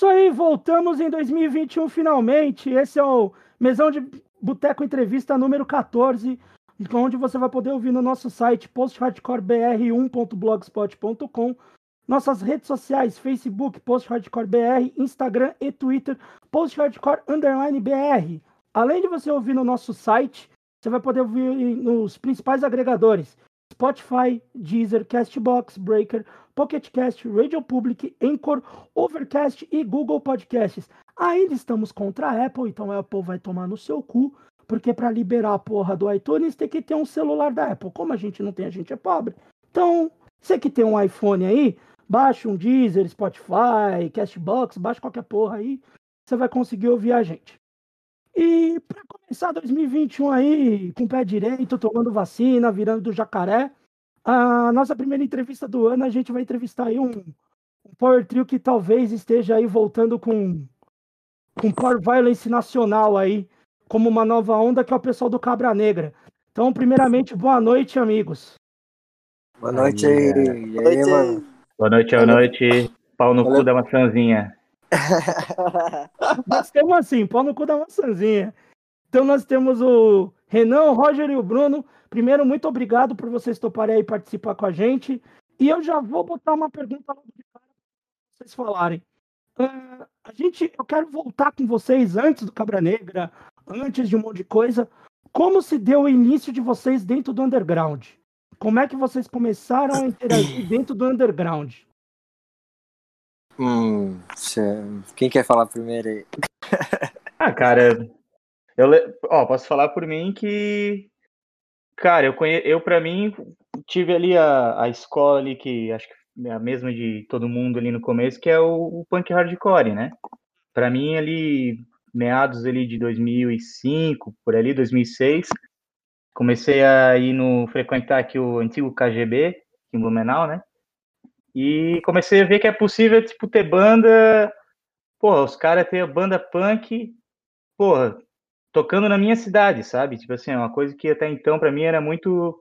Isso aí, voltamos em 2021 finalmente. Esse é o Mesão de Boteco Entrevista número 14, onde você vai poder ouvir no nonosso site posthardcorebr1.blogspot.com, nossas redes sociais, Facebook, posthardcorebr, Instagram e Twitter, posthardcore_br. Além de você ouvir no nosso site, você vai poder ouvir nos principais agregadores: Spotify, Deezer, Castbox, Breaker, Pocket Cast, Radio Public, Anchor, Overcast e Google Podcasts. Ainda estamos contra a Apple, então a Apple vai tomar no seu cu, porque para liberar a porra do iTunes tem que ter um celular da Apple. Como a gente não tem, a gente é pobre. Então, você que tem um iPhone aí, baixa um Deezer, Spotify, Castbox, baixa qualquer porra aí, você vai conseguir ouvir a gente. E para começar 2021 aí, com o pé direito, tomando vacina, virando do jacaré, a nossa primeira entrevista do ano, a gente vai entrevistar aí um, um Power Trio que talvez esteja aí voltando com, com Power Violence nacional aí, como uma nova onda, que é o pessoal do Cabra Negra. Então, primeiramente, boa noite, amigos. Boa noite aí. E aí, mano? Boa noite, boa noite. Pau no cu da maçãzinha. nós temos assim, pau no cu da maçãzinha. Então nós temos o Renan, o Roger e o Bruno. Primeiro, muito obrigado por vocês toparem aí participar com a gente. E eu já vou botar uma pergunta logo de cara para vocês falarem. Uh, a gente, eu quero voltar com vocês antes do Cabra Negra, antes de um monte de coisa. Como se deu o início de vocês dentro do underground? Como é que vocês começaram a interagir dentro do underground? Hum, quem quer falar primeiro aí? ah, cara, eu ó, posso falar por mim que, cara, eu conhe... eu para mim tive ali a, a escola ali que acho que é a mesma de todo mundo ali no começo, que é o, o punk hardcore, né? Para mim ali meados ali de 2005, por ali 2006, comecei a ir no frequentar aqui o antigo KGB em Blumenau, né? E comecei a ver que é possível, tipo, ter banda. Porra, os caras ter banda punk, porra, tocando na minha cidade, sabe? Tipo assim, é uma coisa que até então para mim era muito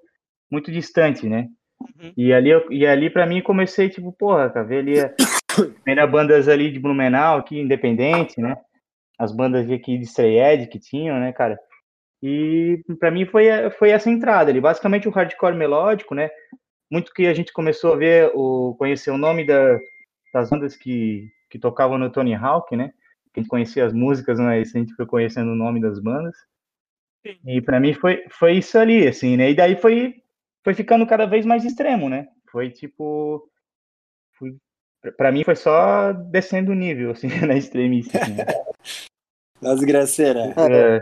muito distante, né? Uhum. E ali eu, e ali para mim comecei tipo, porra, cara, ver ali a primeira bandas ali de Blumenau, aqui independente, né? As bandas aqui de Stray que tinham, né, cara? E para mim foi foi essa entrada ali, basicamente o hardcore melódico, né? muito que a gente começou a ver, o, conhecer o nome da, das bandas que, que tocavam no Tony Hawk, né? A gente conhecia as músicas, mas a gente foi conhecendo o nome das bandas. Sim. E para mim foi, foi isso ali, assim, né? E daí foi, foi ficando cada vez mais extremo, né? Foi tipo. Pra mim foi só descendo o nível, assim, na extremista. Assim? Nas graceiras. É.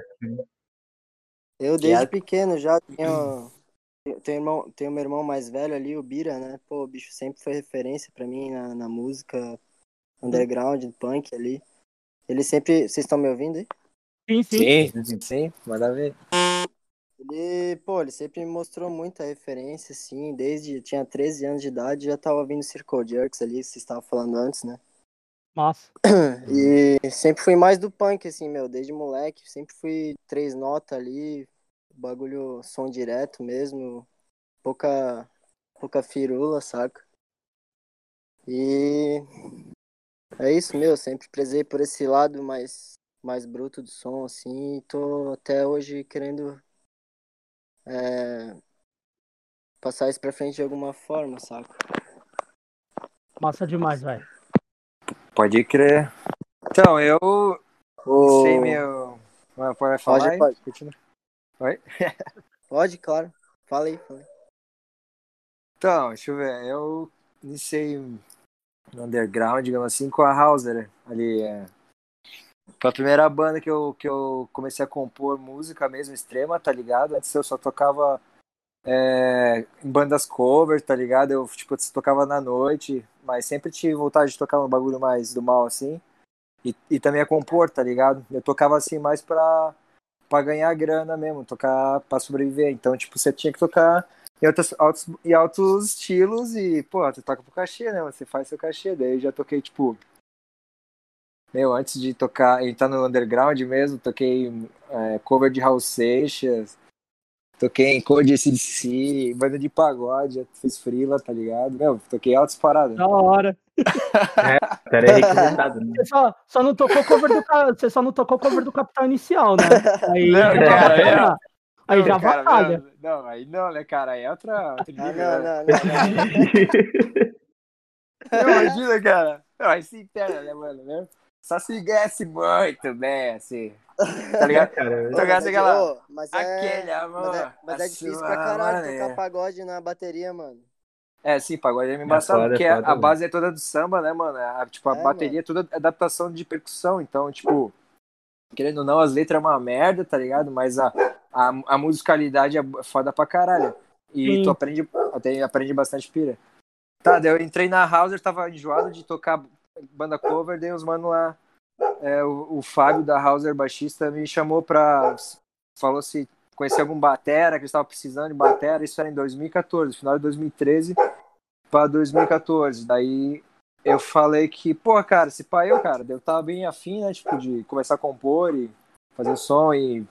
Eu desde pequeno já tinha tem, irmão, tem o meu irmão mais velho ali, o Bira, né? Pô, o bicho sempre foi referência para mim na, na música underground, punk ali. Ele sempre. Vocês estão me ouvindo aí? Sim, sim. Sim, sim, manda ver. Ele, pô, ele sempre me mostrou muita referência, assim, desde tinha 13 anos de idade, já tava ouvindo Circle Jerks ali, vocês estavam falando antes, né? Massa. E sempre fui mais do punk, assim, meu, desde moleque, sempre fui três notas ali, bagulho som direto mesmo, pouca, pouca firula, saca? E é isso, meu, sempre prezei por esse lado mais, mais bruto do som, assim, e tô até hoje querendo é, passar isso pra frente de alguma forma, saca? Massa demais, velho. Pode crer. Então, eu o... sei meu. Pode falar pode, aí? Pode. Continua. Oi? Pode, claro. Fala aí, fala aí. Então, deixa eu ver. Eu iniciei underground, digamos assim, com a Hauser ali. É... Foi a primeira banda que eu, que eu comecei a compor música mesmo, extrema, tá ligado? Antes eu só tocava é, em bandas cover, tá ligado? Eu, tipo, tocava na noite, mas sempre tive vontade de tocar um bagulho mais do mal, assim. e, e também a compor, tá ligado? Eu tocava assim mais pra, pra ganhar grana mesmo, tocar pra sobreviver. Então, tipo, você tinha que tocar em, outros, altos, em altos estilos e, pô, você toca pro cachê, né? Você faz seu cachê. Daí eu já toquei, tipo. Meu, antes de tocar, entrar no underground mesmo, toquei é, cover de Raul Seixas, toquei em cover de CDC, banda de pagode, fiz frila, tá ligado? Meu, toquei altas paradas. Da hora. é, peraí, né? Você só, só não tocou cover do você só não tocou cover do Capitão Inicial, né? Aí, não, cara, é, Aí já cara, batalha. Não, aí não, né, cara? Aí é outra. outra não, não, não, não, Imagina, cara. Não, aí se entenda, né, mano? Né? Só se ganhasse muito bem, assim. Tá ligado? Cara, tá ligado? Aquela... Mas é, Aquele amor. Mas é, mas é difícil pra caralho maneira. tocar pagode na bateria, mano. É, sim, pagode é embaçado, é porque é a base é toda do samba, né, mano? A, tipo, a é, bateria mano. é toda adaptação de percussão, então, tipo, querendo ou não, as letras é uma merda, tá ligado? Mas a, a, a musicalidade é foda pra caralho. E Sim. tu aprende, até aprende bastante pira. Tá, daí eu entrei na Hauser, tava enjoado de tocar banda cover, daí os mano lá, é, o, o Fábio da Hauser, baixista, me chamou pra. Falou se conhecia algum batera, que estava precisando de batera, isso era em 2014, final de 2013 para 2014. Daí eu falei que, pô, cara, se pá eu, cara, eu tava bem afim, né, tipo, de começar a compor e fazer som e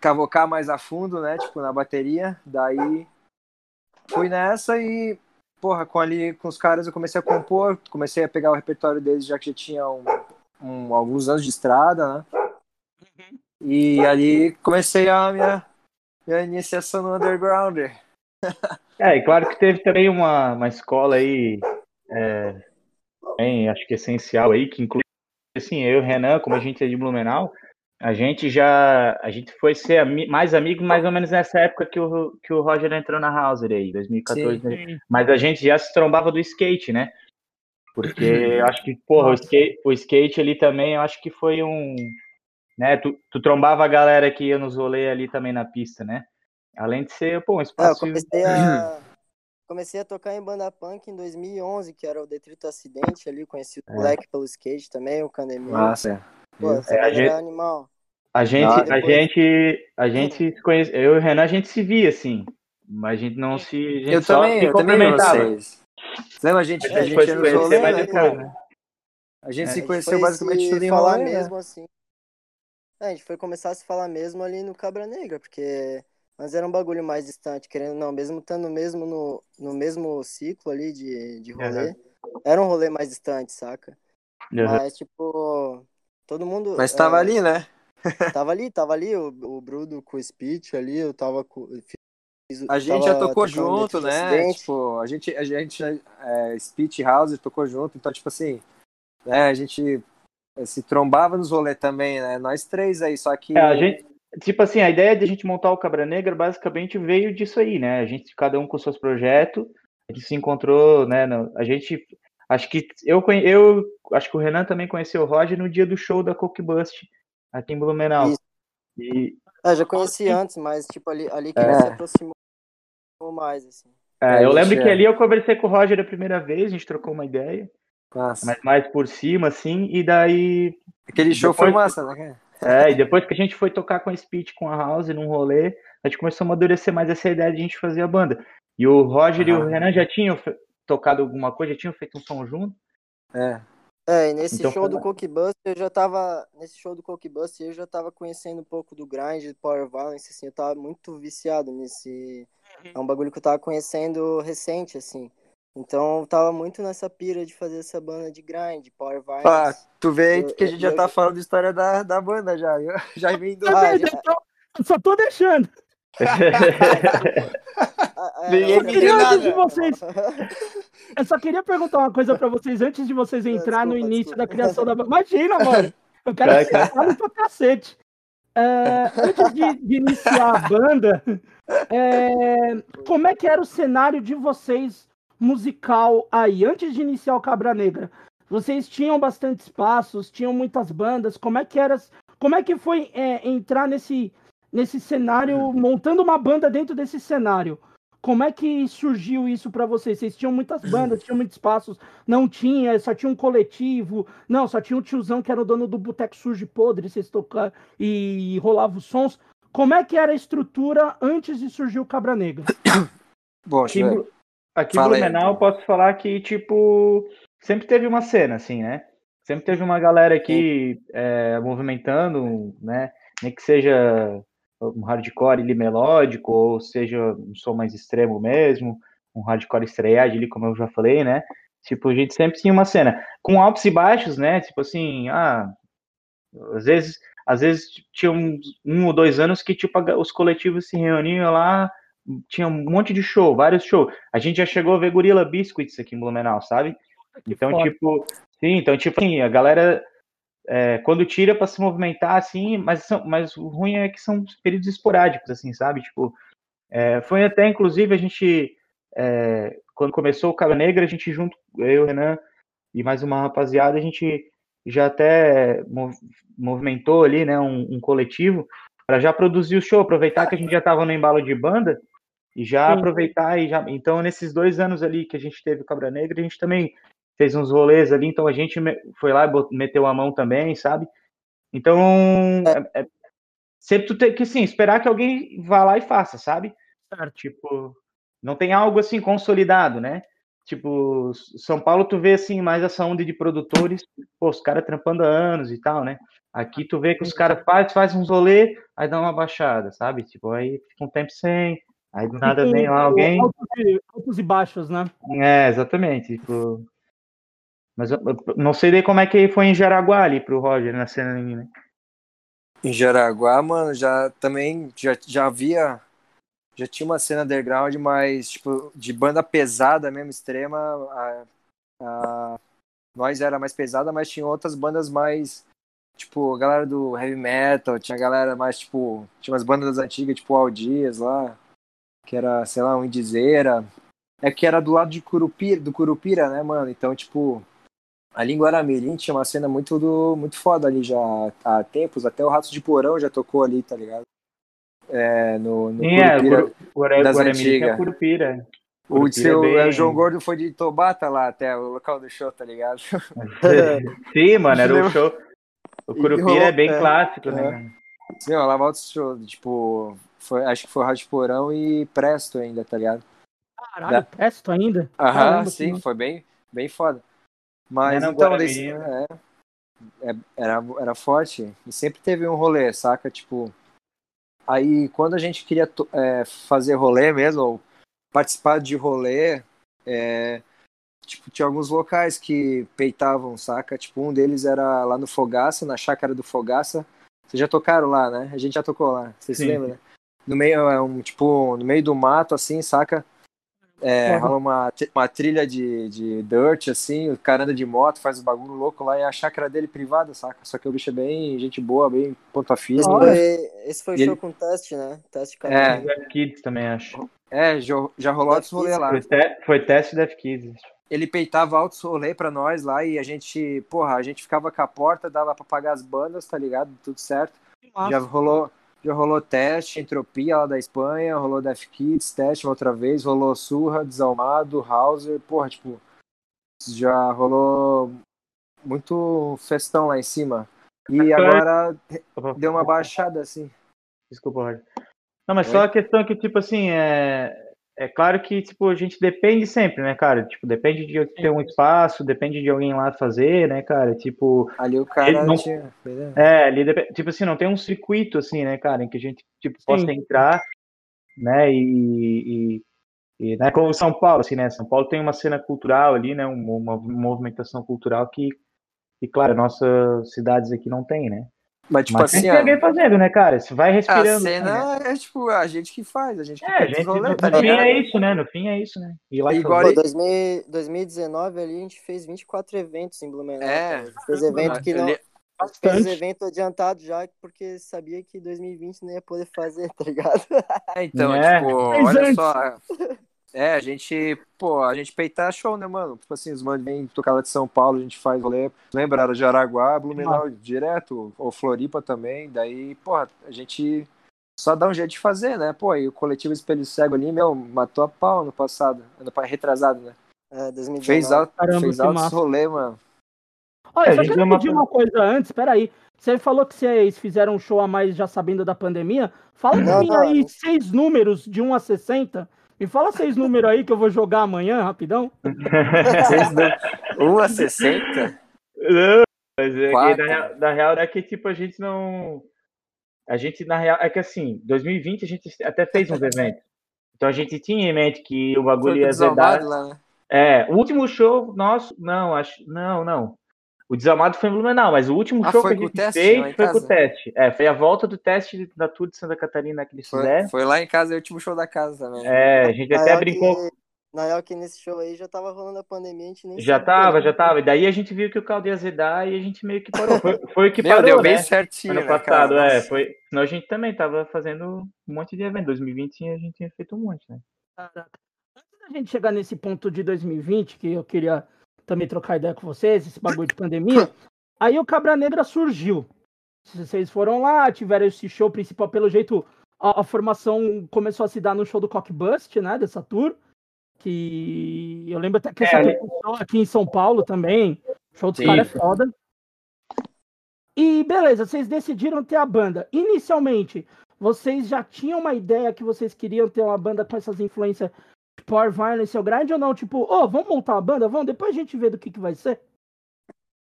cavocar mais a fundo, né? Tipo, na bateria. Daí fui nessa e, porra, com ali com os caras eu comecei a compor, comecei a pegar o repertório deles já que já tinha um, um, alguns anos de estrada, né? E ali comecei a minha, minha iniciação no underground. é, e claro que teve também uma, uma escola aí, é, bem, acho que essencial aí, que inclui assim, eu e o Renan, como a gente é de Blumenau, a gente já a gente foi ser mais amigo mais ou menos nessa época que o, que o Roger entrou na Hauser aí, 2014. Né? Mas a gente já se trombava do skate, né? Porque eu acho que, porra, o skate, o skate ali também, eu acho que foi um. Né, tu, tu trombava a galera que ia nos rolês ali também na pista, né? Além de ser, pô, um espaço. É, eu comecei a, comecei a tocar em banda punk em 2011, que era o Detrito Acidente ali, conheci o é. moleque pelo skate também, o Canemir. Nossa, Pô, é, a gente, animal. A gente, ah, a gente, a gente se conhece, eu e o Renan, a gente se via, assim, mas a gente não se. Gente eu também, eu também vocês. Lembra, a gente, a, a gente, se conhecer mais depois, né? A gente é, se conheceu gente basicamente tudo em falar rolê, mesmo, né? assim. É, a gente foi começar a se falar mesmo ali no Cabra Negra, porque mas era um bagulho mais distante, querendo não, mesmo estando mesmo no, no mesmo ciclo ali de, de rolê, uhum. era um rolê mais distante, saca? Uhum. Mas, tipo, todo mundo. Mas tava é, ali, né? tava ali, tava ali, o, o Bruno com o speech ali, eu tava com. Fiz, a gente já tocou junto, né? Tipo, a gente, a gente é, Speech House tocou junto, então, tipo assim, né, a gente é, se trombava nos rolês também, né? Nós três aí, só que. É, a gente, tipo assim, a ideia de a gente montar o Cabra Negra basicamente veio disso aí, né? A gente, cada um com seus projetos, a gente se encontrou, né? No, a gente. Acho que eu, eu acho que o Renan também conheceu o Roger no dia do show da Coke Bust aqui em Blumenau. Isso. E... É, já conheci antes, mas tipo ali, ali que é. ele se aproximou mais, assim. É, eu lembro que ali eu conversei com o Roger a primeira vez, a gente trocou uma ideia. Nossa. Mas mais por cima, assim, e daí. Aquele show depois... foi massa, né? É, e depois que a gente foi tocar com a Speed, com a House, num rolê, a gente começou a amadurecer mais essa ideia de a gente fazer a banda. E o Roger ah. e o Renan já tinham tocado alguma coisa, já tinham feito um som junto. É. É, e nesse então, show do Cokebuster eu já tava. Nesse show do Cokebuster eu já tava conhecendo um pouco do grind, do Power Violence, assim, eu tava muito viciado nesse. É um bagulho que eu tava conhecendo recente, assim. Então eu tava muito nessa pira de fazer essa banda de grind, Power Violence. Ah, tu vê aí que a gente eu, já tá falando da história da, da banda já. Eu, já vem do. Ah, já... Só tô deixando. Ninguém pediu nada. De vocês, eu só queria perguntar uma coisa pra vocês antes de vocês entrar desculpa, no início desculpa. da criação da banda. Imagina, mano. Eu quero que vocês falem pra cacete. É, antes de, de, iniciar a banda, é, como é que era o cenário de vocês musical aí? Antes de iniciar o Cabra Negra, vocês tinham bastante espaços, tinham muitas bandas. Como é que era? Como é que foi é, entrar nesse nesse cenário, montando uma banda dentro desse cenário? Como é que surgiu isso para vocês? Vocês tinham muitas bandas, tinham muitos espaços, não tinha, só tinha um coletivo, não, só tinha um tiozão que era o dono do Boteco Surge Podre, vocês tocavam e rolavam os sons. Como é que era a estrutura antes de surgir o Cabra Negra? Bom, aqui, aqui em Blumenau, posso falar que, tipo, sempre teve uma cena, assim, né? Sempre teve uma galera aqui é, movimentando, né? Nem que seja um hardcore ali melódico, ou seja um som mais extremo mesmo, um hardcore estreado ali, como eu já falei, né? Tipo, a gente sempre tinha uma cena com altos e baixos, né? Tipo assim, ah, às vezes, às vezes tinha um, um ou dois anos que tipo os coletivos se reuniam lá, tinha um monte de show, vários shows. A gente já chegou a ver Gorilla Biscuits aqui em Blumenau, sabe? Então, tipo, sim, então, tipo assim, a galera é, quando tira para se movimentar, assim, mas, são, mas o ruim é que são períodos esporádicos, assim, sabe? Tipo, é, foi até, inclusive, a gente, é, quando começou o Cara Negra, a gente junto, eu, Renan e mais uma rapaziada, a gente já até movimentou ali, né, um, um coletivo para já produzir o show, aproveitar que a gente já estava no embalo de banda e já Sim. aproveitar e já, então nesses dois anos ali que a gente teve o Cabra Negra, a gente também fez uns rolês ali, então a gente foi lá e meteu a mão também, sabe? Então, é, é, sempre tu tem que, assim, esperar que alguém vá lá e faça, sabe? Tipo, não tem algo assim consolidado, né? Tipo, São Paulo tu vê assim mais essa onda de produtores, pô, os caras trampando há anos e tal, né? Aqui tu vê que os caras faz, faz uns rolê, aí dá uma baixada, sabe? Tipo, aí fica um tempo sem, aí do nada vem lá alguém. Altos e, altos e baixos, né? É, exatamente. Tipo, mas eu, não sei como é que foi em Jaraguá ali pro Roger na cena né? Em Jaraguá, mano, já também já, já havia. Já tinha uma cena underground, mas tipo, de banda pesada mesmo, extrema. A, a, nós era mais pesada, mas tinha outras bandas mais. Tipo, a galera do heavy metal, tinha a galera mais, tipo. Tinha umas bandas antigas, tipo Aldias lá, que era, sei lá, um Indizeira. É que era do lado de Curupira, do Curupira, né, mano? Então, tipo, ali em Guaramirim tinha uma cena muito, do, muito foda ali já há tempos, até o Ratos de Porão já tocou ali, tá ligado? É, no, no Sim, Curupira, é, Guara, das antigas. É Curupira. O, seu, é bem... o João Gordo foi de Tobata lá até o local do show, tá ligado? Sim, mano, era o show. O Curupira é bem é, clássico, né? Sim, ó, lá outros shows, tipo, foi, acho que foi o Rádio Porão e Presto ainda, tá ligado? Caralho, da... Presto ainda? Aham, Caramba, sim, foi bem, bem foda. Mas não, então, desse, é, é, era, era forte. E sempre teve um rolê, saca? Tipo. Aí quando a gente queria é, fazer rolê mesmo, ou participar de rolê, é, tipo, tinha alguns locais que peitavam, saca? Tipo, um deles era lá no Fogaça, na chácara do Fogaça. Vocês já tocaram lá, né? A gente já tocou lá, vocês se lembram, né? No meio, é um, tipo, no meio do mato, assim, saca? É, rola uma, uma trilha de, de dirt, assim, o cara anda de moto, faz um bagulho louco lá e a chácara dele privada, saca? Só que o bicho é bem gente boa, bem ponta fina. esse foi o show ele... com teste, né? Teste com É, Death Kids também, acho. É, já rolou outros rolê lá. Foi, te... foi teste Death Kids. Ele peitava altos rolê pra nós lá e a gente, porra, a gente ficava com a porta, dava pra pagar as bandas, tá ligado? Tudo certo. Nossa. Já rolou já rolou teste, entropia lá da Espanha, rolou Death Kids, teste uma outra vez, rolou Surra, Desalmado, Hauser, porra, tipo, já rolou muito festão lá em cima. E agora deu uma baixada, assim. Desculpa, Roger. Não, mas Oi? só a questão que, tipo assim, é é claro que, tipo, a gente depende sempre, né, cara? Tipo, depende de ter um espaço, depende de alguém lá fazer, né, cara? Tipo. Ali o cara não... tinha. É, ali, tipo assim, não tem um circuito, assim, né, cara, em que a gente, tipo, Sim. possa entrar, né, e, e, e, né, como São Paulo, assim, né? São Paulo tem uma cena cultural ali, né, uma, uma movimentação cultural que, que, claro, nossas cidades aqui não tem, né? Mas, tipo Mas assim. Tem alguém fazendo, né, cara? Você vai respirando. A cena né? é, tipo, a gente que faz, a gente que é, a gente, rolê, no, tá no fim é isso, né? No fim é isso, né? E lá Igual Pô, 2000, 2019 ali a gente fez 24 eventos em Blumenau. É. Fez evento que não. Fez evento adiantado já, porque sabia que 2020 não ia poder fazer, tá ligado? É, então, é. tipo, olha só. É, a gente, pô, a gente peitar show, né, mano? Tipo assim, os manos vêm tocar lá de São Paulo, a gente faz rolê. Lembra, era de Araguá, Blumenau ah. direto, ou Floripa também. Daí, pô, a gente só dá um jeito de fazer, né? Pô, e o coletivo Espelho Cego ali, meu, matou a pau no passado, ano retrasado, né? É, 2019. Fez alto, Caramba, fez alto rolê, mano. Olha, é, só quero pedir uma coisa antes, peraí. Você falou que vocês fizeram um show a mais já sabendo da pandemia. Fala pra mim aí seis números de 1 a 60. Me fala seis números aí que eu vou jogar amanhã, rapidão. 1 a 60? Não, mas é que, na, na real é que tipo, a gente não. A gente, na real, é que assim, 2020 a gente até fez uns eventos. Então a gente tinha em mente que o bagulho ia zedar. Lá, né? É, o último show nosso, não, acho, não, não. O Desamado foi em Blumenau, mas o último ah, show que a gente teste, fez foi com o teste. É, foi a volta do teste da Tour de Santa Catarina que eles foi, fizeram. Foi lá em casa, é o último show da casa também. É, a gente até brincou. Que, na real que nesse show aí já tava rolando a pandemia, a gente nem Já tava, já tava. E daí a gente viu que o caldo ia azedar e a gente meio que parou. Foi, foi o que Meu, parou, deu né? bem certinho, Ano né, passado, cara, é. Foi... Senão a gente também tava fazendo um monte de evento. 2020 a gente tinha feito um monte, né? Caraca. Antes da gente chegar nesse ponto de 2020, que eu queria também trocar ideia com vocês, esse bagulho de pandemia, Aí o Cabra Negra surgiu. Vocês foram lá, tiveram esse show principal, pelo jeito, a, a formação começou a se dar no show do Cockbust, né? Dessa tour. Que eu lembro até que essa é, aqui em São Paulo também. Show dos caras é foda. E beleza, vocês decidiram ter a banda. Inicialmente, vocês já tinham uma ideia que vocês queriam ter uma banda com essas influências Power Violence ou Grind ou não? Tipo, ô, oh, vamos montar uma banda? Vamos, depois a gente vê do que, que vai ser.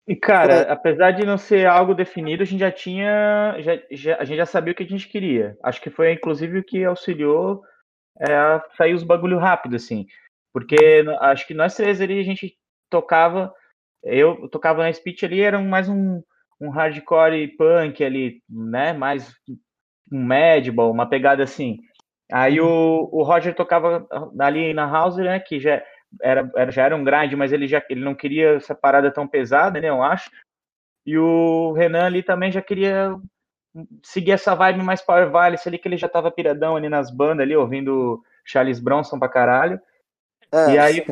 E, cara, é. apesar de não ser algo definido, a gente já tinha. Já, já, a gente já sabia o que a gente queria. Acho que foi, inclusive, o que auxiliou é, a sair os bagulho rápido, assim. Porque acho que nós três ali a gente tocava. Eu tocava na speech ali, era mais um, um hardcore punk ali, né? Mais um madball, uma pegada assim. Aí o, o Roger tocava ali na house, né? Que já era, era, já era um grind, mas ele já ele não queria essa parada tão pesada, né? Eu acho. E o Renan ali também já queria seguir essa vibe mais Power Violence ali, que ele já tava piradão ali nas bandas ali, ouvindo Charles Bronson pra caralho. É. E aí,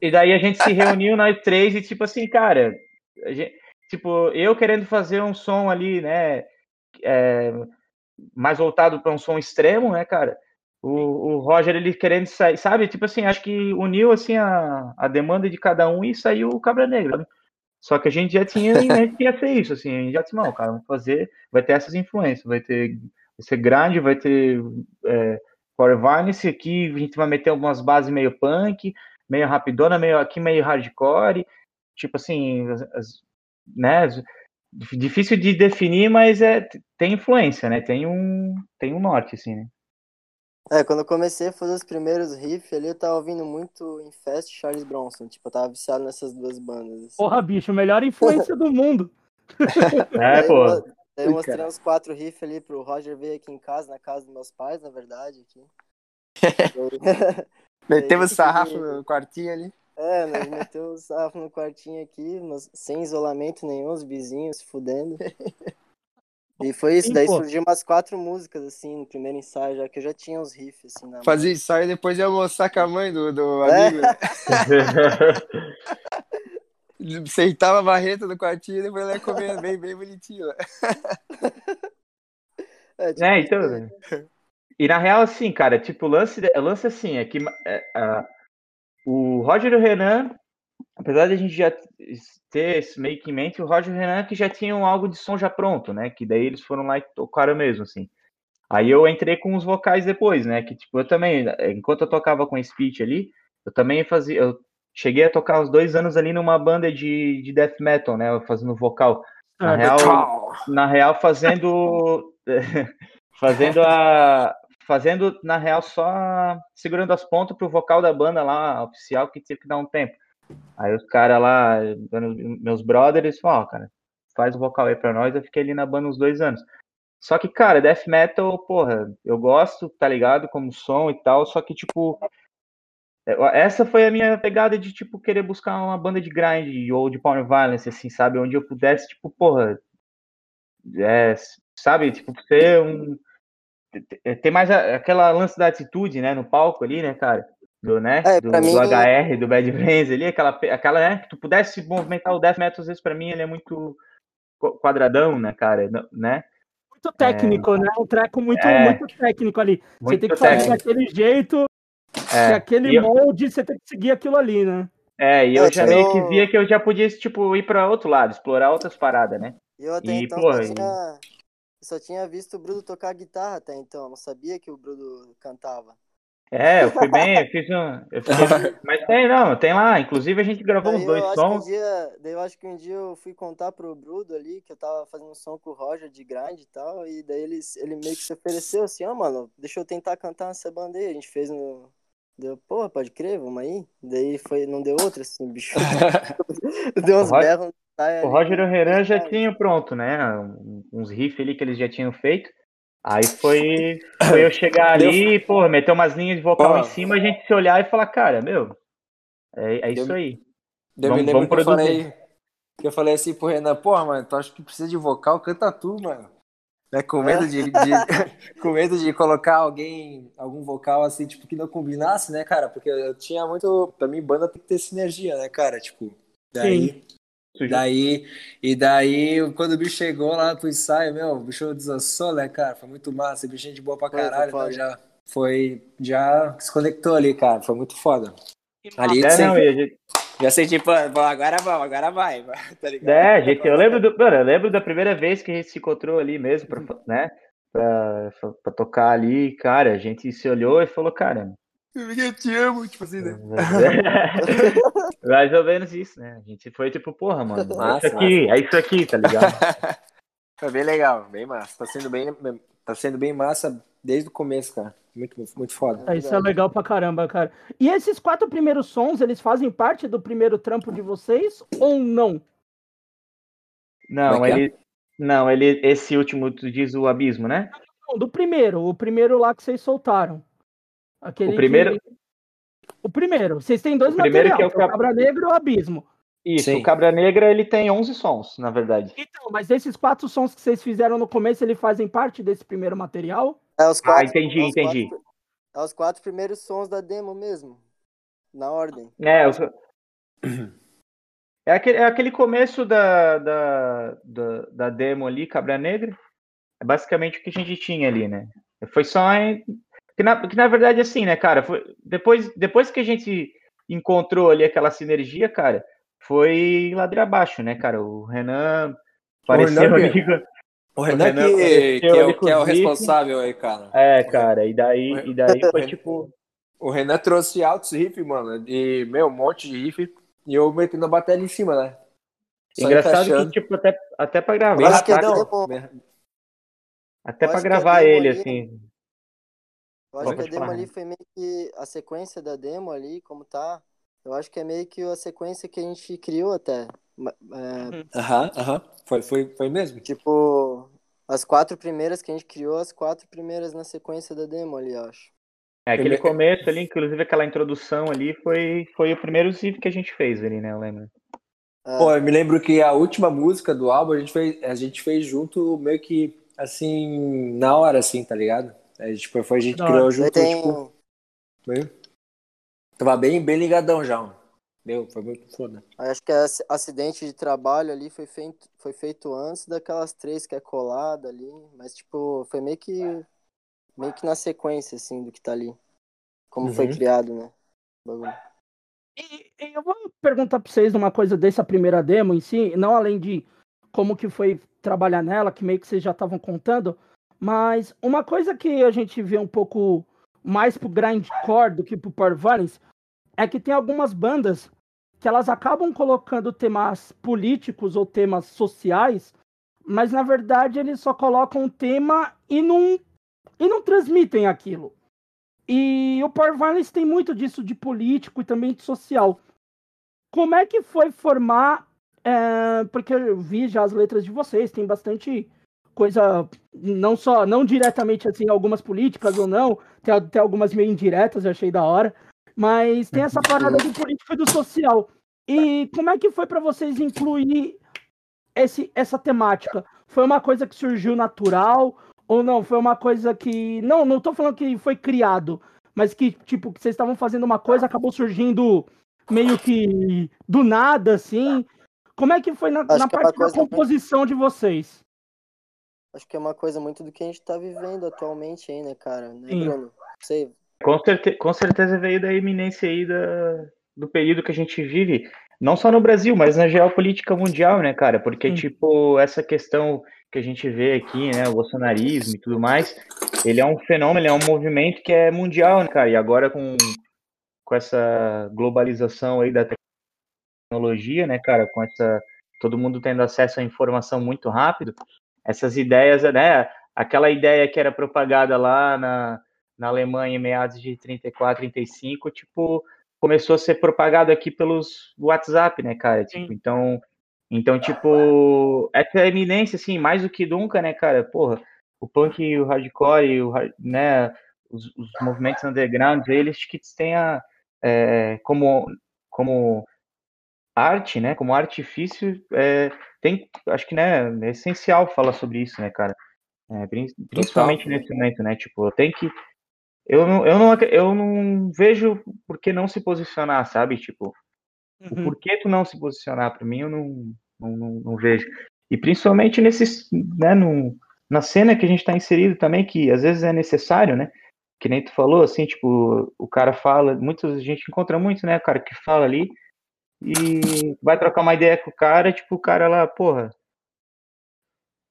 e daí a gente se reuniu nós três e tipo assim, cara, gente, tipo, eu querendo fazer um som ali, né, é, mais voltado para um som extremo, né, cara? O, o Roger ele querendo sair, sabe? Tipo assim, acho que uniu assim a, a demanda de cada um e saiu o Cabra Negra. Né? Só que a gente já tinha em mente que ia ser isso, assim, a gente já disse, não, cara, vamos fazer, vai ter essas influências, vai ter, vai ser grande, vai ter é, Power Violence, aqui a gente vai meter algumas bases meio punk, meio rapidona, meio aqui meio hardcore, tipo assim, as, as, né, difícil de definir, mas é, tem influência, né, tem um, tem um norte, assim, né. É, quando eu comecei a fazer os primeiros riffs ali, eu tava ouvindo muito Infest e Charles Bronson. Tipo, eu tava viciado nessas duas bandas. Assim. Porra, bicho, melhor influência do mundo. é, pô. Daí eu mostrei uns quatro riffs ali pro Roger ver aqui em casa, na casa dos meus pais, na verdade, aqui. Metemos sarrafo no quartinho ali. É, nós metemos sarrafo no quartinho aqui, sem isolamento nenhum, os vizinhos se fudendo. E foi isso, Sim, daí pô. surgiu umas quatro músicas, assim, no primeiro ensaio, já que eu já tinha os riffs, assim, na Fazia mão. ensaio e depois ia almoçar com a mãe do, do é. amigo. É. Sentava a barreta no quartinho e depois ela ia comer bem, bem bonitinho. É, tipo, é, então... Né? E na real, assim, cara, tipo, o lance, o lance assim, é que é, o Roger e o Renan, apesar de a gente já ter esse meio que em mente, o Roger e o Renan que já tinham algo de som já pronto, né? Que daí eles foram lá e tocaram mesmo, assim. Aí eu entrei com os vocais depois, né? Que tipo, eu também, enquanto eu tocava com speech ali, eu também fazia. Eu cheguei a tocar uns dois anos ali numa banda de, de death metal, né? Fazendo vocal. Na, ah, real, na real, fazendo. fazendo a. Fazendo, na real, só segurando as pontas pro vocal da banda lá, oficial, que teve que dar um tempo. Aí os caras lá, meus brothers, falaram, ó, cara, faz o vocal aí pra nós. Eu fiquei ali na banda uns dois anos. Só que, cara, death metal, porra, eu gosto, tá ligado? Como som e tal, só que, tipo, essa foi a minha pegada de, tipo, querer buscar uma banda de grind ou de power violence, assim, sabe? Onde eu pudesse, tipo, porra, é, sabe? Tipo, ser um. Ter mais aquela lance da atitude, né, no palco ali, né, cara? Do, né, é, do, mim... do, HR, do Bad Brains ali, aquela, aquela, né, que tu pudesse movimentar o Death Metal, às vezes pra mim ele é muito quadradão, né, cara, né? muito técnico, é... né? Um treco muito, é... muito técnico ali. Muito você tem que fazer daquele jeito, é. aquele molde, você tem que seguir aquilo ali, né? É, e eu é, já meio que via que eu já podia, tipo, ir para outro lado, explorar outras paradas, né? Eu até e, então pô, só, tinha, só tinha visto o Bruno tocar guitarra até então, não sabia que o Bruno cantava. É, eu fui bem, eu fiz um. Eu fiz, mas tem, não, tem lá. Inclusive a gente gravou daí uns dois sons. Um dia, daí eu acho que um dia eu fui contar pro Brudo ali que eu tava fazendo um som com o Roger de grind e tal. E daí ele, ele meio que se ofereceu assim, ó, oh, mano, deixa eu tentar cantar essa banda aí. A gente fez no. Deu, porra, pode crer, vamos aí. Daí foi, não deu outra, assim, bicho. deu uns berros. O Roger e o Renan já tinham pronto, né? Uns riffs ali que eles já tinham feito. Aí foi, foi eu chegar ali, pô, meter umas linhas de vocal pô. em cima, a gente se olhar e falar, cara, meu, é, é isso aí. Eu vamos, me lembro que eu falei, que eu falei assim pro Renan, porra, mano, tu acha que precisa de vocal? Canta tu, mano. Né, com medo de, de com medo de colocar alguém, algum vocal assim, tipo, que não combinasse, né, cara? Porque eu tinha muito. Pra mim, banda tem que ter sinergia, né, cara? Tipo, daí. Sim. Daí, e daí, quando o bicho chegou lá pro ensaio, meu, o bicho desassou, né, cara? Foi muito massa, o bichinho de boa pra caralho, foi, então já foi, já se conectou ali, cara, foi muito foda. Ali, é, não, gente... já senti, tipo, agora vamos, agora vai, tá ligado? É, gente, eu lembro, do, mano, eu lembro da primeira vez que a gente se encontrou ali mesmo, pra, né, pra, pra tocar ali, cara, a gente se olhou e falou, cara, eu te amo, tipo assim, né? Mais ou menos isso, né? A gente foi tipo, porra, mano, massa, é isso aqui, massa. é isso aqui, tá ligado? Foi bem legal, bem massa. Tá sendo bem, tá sendo bem massa desde o começo, cara. Muito, muito foda. É, isso é legal pra caramba, cara. E esses quatro primeiros sons, eles fazem parte do primeiro trampo de vocês ou não? Não, é, é ele. Não, ele. Esse último, tu diz o abismo, né? Não, do primeiro, o primeiro lá que vocês soltaram. Aquele o primeiro. Que... O primeiro. Vocês têm dois o materiais, que é o, Cab... o Cabra Negra e o Abismo. Isso, Sim. o Cabra Negra ele tem 11 sons, na verdade. Então, mas esses quatro sons que vocês fizeram no começo, eles fazem parte desse primeiro material? É os quatro, ah, entendi, é entendi. Quatro, é os quatro primeiros sons da demo mesmo. Na ordem. É, os... é, aquele, é aquele começo da, da, da, da demo ali, Cabra Negra. É basicamente o que a gente tinha ali, né? Foi só em que na, que na verdade, assim, né, cara, foi, depois, depois que a gente encontrou ali aquela sinergia, cara, foi ladeira abaixo, né, cara? O Renan pareceu o Renan, que, o Renan, Renan que, que, é, o, que é o responsável aí, cara. É, cara, e daí, e daí foi tipo. O Renan trouxe altos riff, mano, de meu, um monte de riff, e eu metendo a bateria em cima, né? Só Engraçado encaixando. que, tipo, até, até pra gravar. Que não, até pra gravar ele, assim. Eu acho que a demo ali foi meio que a sequência da demo ali, como tá. Eu acho que é meio que a sequência que a gente criou até. É, uhum. Aham, é... aham. Foi, foi, foi mesmo? Tipo, as quatro primeiras que a gente criou, as quatro primeiras na sequência da demo ali, eu acho. É, aquele começo ali, inclusive aquela introdução ali, foi, foi o primeiro ziv que a gente fez ali, né? Eu lembro. É. Pô, eu me lembro que a última música do álbum a gente fez, a gente fez junto meio que assim, na hora, assim, tá ligado? É, tipo, foi a gente Não, criou junto, tem... tipo. Foi... Tava bem, bem ligadão já, mano. Meu, foi muito foda. Acho que esse acidente de trabalho ali foi feito, foi feito antes daquelas três que é colada ali. Mas, tipo, foi meio que. Meio que na sequência, assim, do que tá ali. Como uhum. foi criado, né? E, e, eu vou perguntar pra vocês uma coisa dessa primeira demo em si, não além de como que foi trabalhar nela, que meio que vocês já estavam contando, mas uma coisa que a gente vê um pouco mais pro grindcore do que pro power violence é que tem algumas bandas que elas acabam colocando temas políticos ou temas sociais, mas na verdade eles só colocam um tema e não e não transmitem aquilo. E o Power Violence tem muito disso de político e também de social. Como é que foi formar? É, porque eu vi já as letras de vocês, tem bastante coisa não só não diretamente assim algumas políticas ou não tem até algumas meio indiretas eu achei da hora mas tem essa parada do político e do social. E como é que foi para vocês incluir esse essa temática? Foi uma coisa que surgiu natural ou não? Foi uma coisa que não não tô falando que foi criado mas que tipo que vocês estavam fazendo uma coisa acabou surgindo meio que do nada assim. Como é que foi na, na parte da composição de vocês acho que é uma coisa muito do que a gente tá vivendo atualmente aí, né, cara? Né, Bruno? Sei. Com, certe com certeza veio da iminência aí da, do período que a gente vive, não só no Brasil, mas na geopolítica mundial, né, cara? Porque, Sim. tipo, essa questão que a gente vê aqui, né, o bolsonarismo e tudo mais, ele é um fenômeno, é um movimento que é mundial, né, cara? E agora com, com essa globalização aí da tecnologia, né, cara, com essa todo mundo tendo acesso à informação muito rápido, essas ideias, né, aquela ideia que era propagada lá na, na Alemanha em meados de 34, 35, tipo, começou a ser propagado aqui pelos WhatsApp, né, cara? Tipo, então, então, tipo, essa eminência, assim, mais do que nunca, né, cara? Porra, o punk e o hardcore, o, né, os, os movimentos underground, eles que têm a, é, como, como arte, né, como artifício, é, tem, acho que, né, é essencial falar sobre isso, né, cara? É, principalmente Total. nesse momento, né? Tipo, tem que eu não, eu não, eu não vejo por que não se posicionar, sabe? Tipo, uhum. o porquê tu não se posicionar, para mim, eu não, não, não, não, vejo. E principalmente nesses, né, no, na cena que a gente está inserido também, que às vezes é necessário, né? Que nem tu falou, assim, tipo, o cara fala, muitos, a gente encontra muito, né, o cara que fala ali, e vai trocar uma ideia com o cara, tipo, o cara lá, porra,